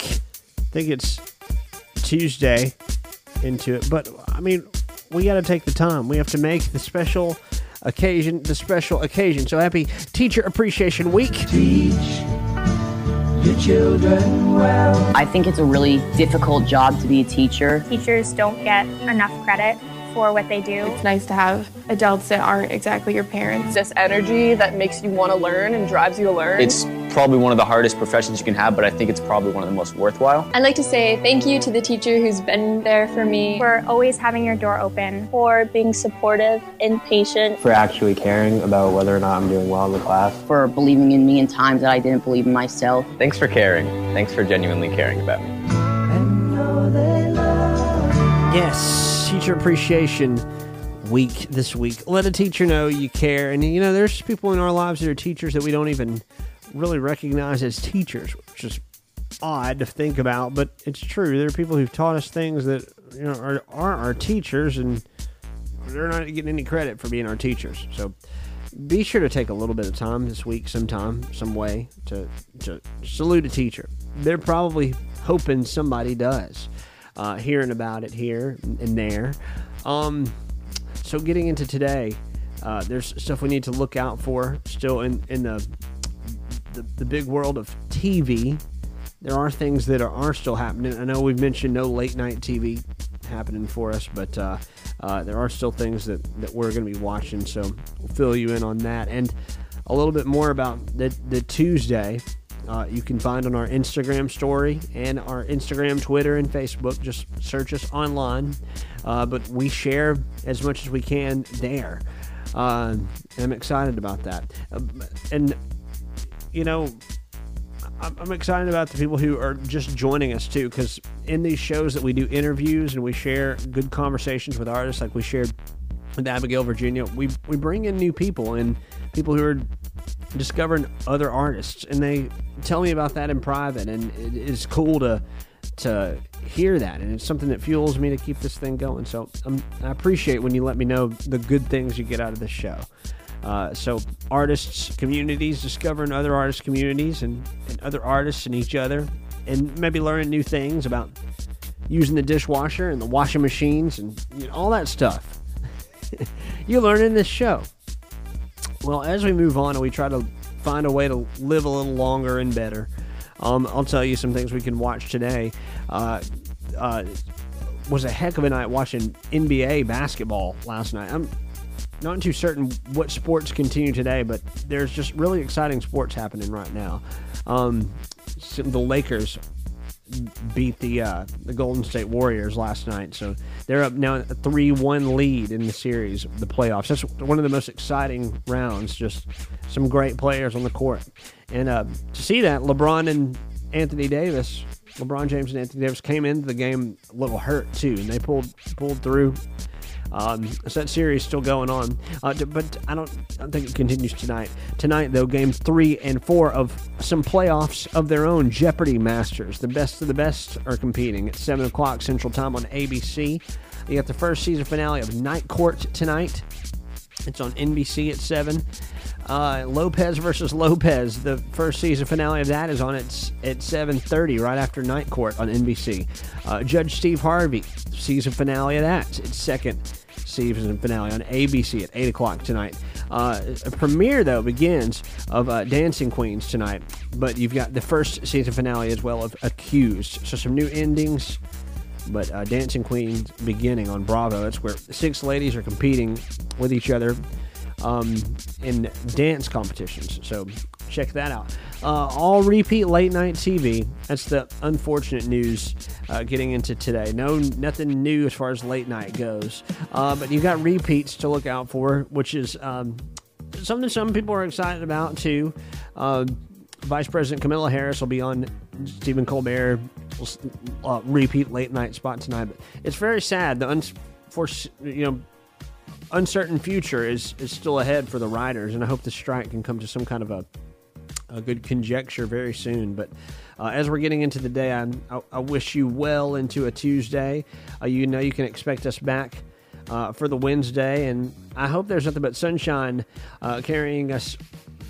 I think it's Tuesday into it, but I mean, we got to take the time. We have to make the special occasion the special occasion. So happy Teacher Appreciation Week. Teach your children well. I think it's a really difficult job to be a teacher. Teachers don't get enough credit for what they do. It's nice to have adults that aren't exactly your parents. This energy that makes you want to learn and drives you to learn. It's probably one of the hardest professions you can have, but I think it's probably one of the most worthwhile. I'd like to say thank you to the teacher who's been there for me. For always having your door open. For being supportive and patient. For actually caring about whether or not I'm doing well in the class. For believing in me in times that I didn't believe in myself. Thanks for caring. Thanks for genuinely caring about me. Yes, Teacher Appreciation Week this week. Let a teacher know you care. And, you know, there's people in our lives that are teachers that we don't even really recognize as teachers, which is odd to think about, but it's true. There are people who've taught us things that, you know, are, aren't our teachers, and they're not getting any credit for being our teachers. So be sure to take a little bit of time this week, sometime, some way, to, to salute a teacher. They're probably hoping somebody does uh, hearing about it here and there. Um, so getting into today, uh, there's stuff we need to look out for still in, in the, the the big world of TV. There are things that are, are still happening. I know we've mentioned no late night TV happening for us, but uh, uh, there are still things that, that we're going to be watching. So we'll fill you in on that and a little bit more about the, the Tuesday uh, you can find on our Instagram story and our Instagram, Twitter, and Facebook. Just search us online. Uh, but we share as much as we can there. Uh, I'm excited about that. Uh, and, you know, I'm, I'm excited about the people who are just joining us too, because in these shows that we do interviews and we share good conversations with artists, like we shared with Abigail, Virginia, we, we bring in new people and people who are discovering other artists and they tell me about that in private and it is cool to to hear that and it's something that fuels me to keep this thing going. So um, i appreciate when you let me know the good things you get out of this show. Uh, so artists communities discovering other artist communities and, and other artists and each other and maybe learning new things about using the dishwasher and the washing machines and you know, all that stuff. You learn in this show well, as we move on and we try to find a way to live a little longer and better, um, I'll tell you some things we can watch today. Uh, uh, was a heck of a night watching NBA basketball last night. I'm not too certain what sports continue today, but there's just really exciting sports happening right now. Um, the Lakers beat the uh, the Golden State Warriors last night, so they're up now a three one lead in the series, the playoffs. That's one of the most exciting rounds. Just some great players on the court, and uh, to see that LeBron and Anthony Davis, LeBron James and Anthony Davis came into the game a little hurt too, and they pulled pulled through. Um, so that series still going on, uh, but I don't, I think it continues tonight. Tonight, though, game three and four of some playoffs of their own Jeopardy Masters. The best of the best are competing at seven o'clock Central Time on ABC. You got the first season finale of Night Court tonight. It's on NBC at seven. Uh, Lopez versus Lopez. The first season finale of that is on at at 7:30, right after Night Court on NBC. Uh, Judge Steve Harvey. Season finale of that. It's second season finale on ABC at 8 o'clock tonight. Uh, a premiere, though, begins of uh, Dancing Queens tonight, but you've got the first season finale as well of Accused. So some new endings, but uh, Dancing Queens beginning on Bravo. That's where six ladies are competing with each other um, in dance competitions. So check that out. Uh, all repeat late night TV. That's the unfortunate news uh, getting into today. No, nothing new as far as late night goes. Uh, but you've got repeats to look out for, which is um, something some people are excited about too. Uh, Vice President Kamala Harris will be on Stephen Colbert uh, repeat late night spot tonight. But it's very sad. The unfor- you know uncertain future is is still ahead for the riders, and I hope the strike can come to some kind of a a good conjecture very soon. But uh, as we're getting into the day, I, I, wish you well into a Tuesday. Uh, you know you can expect us back uh, for the Wednesday, and I hope there's nothing but sunshine uh, carrying us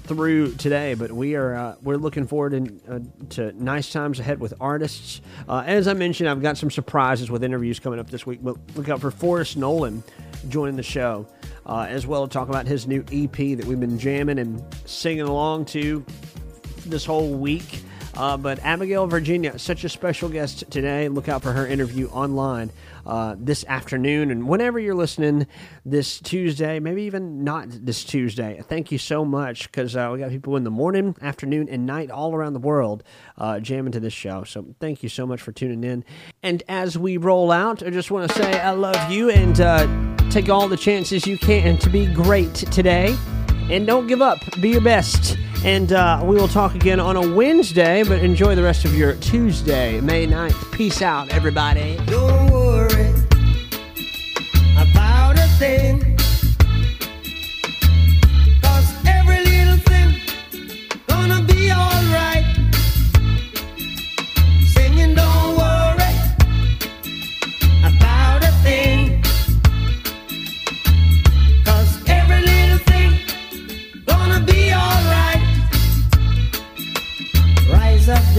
through today. But we are uh, we're looking forward in, uh, to nice times ahead with artists. Uh, as I mentioned, I've got some surprises with interviews coming up this week. But look out for Forrest Nolan joining the show, uh, as well to talk about his new EP that we've been jamming and singing along to this whole week. Uh, but Abigail Virginia, such a special guest today. Look out for her interview online uh, this afternoon. And whenever you're listening this Tuesday, maybe even not this Tuesday, thank you so much because uh, we got people in the morning, afternoon, and night all around the world uh, jamming to this show. So thank you so much for tuning in. And as we roll out, I just want to say I love you and uh, take all the chances you can to be great today. And don't give up. Be your best. And uh, we will talk again on a Wednesday, but enjoy the rest of your Tuesday, May 9th. Peace out, everybody. Don't worry about a thing.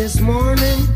This morning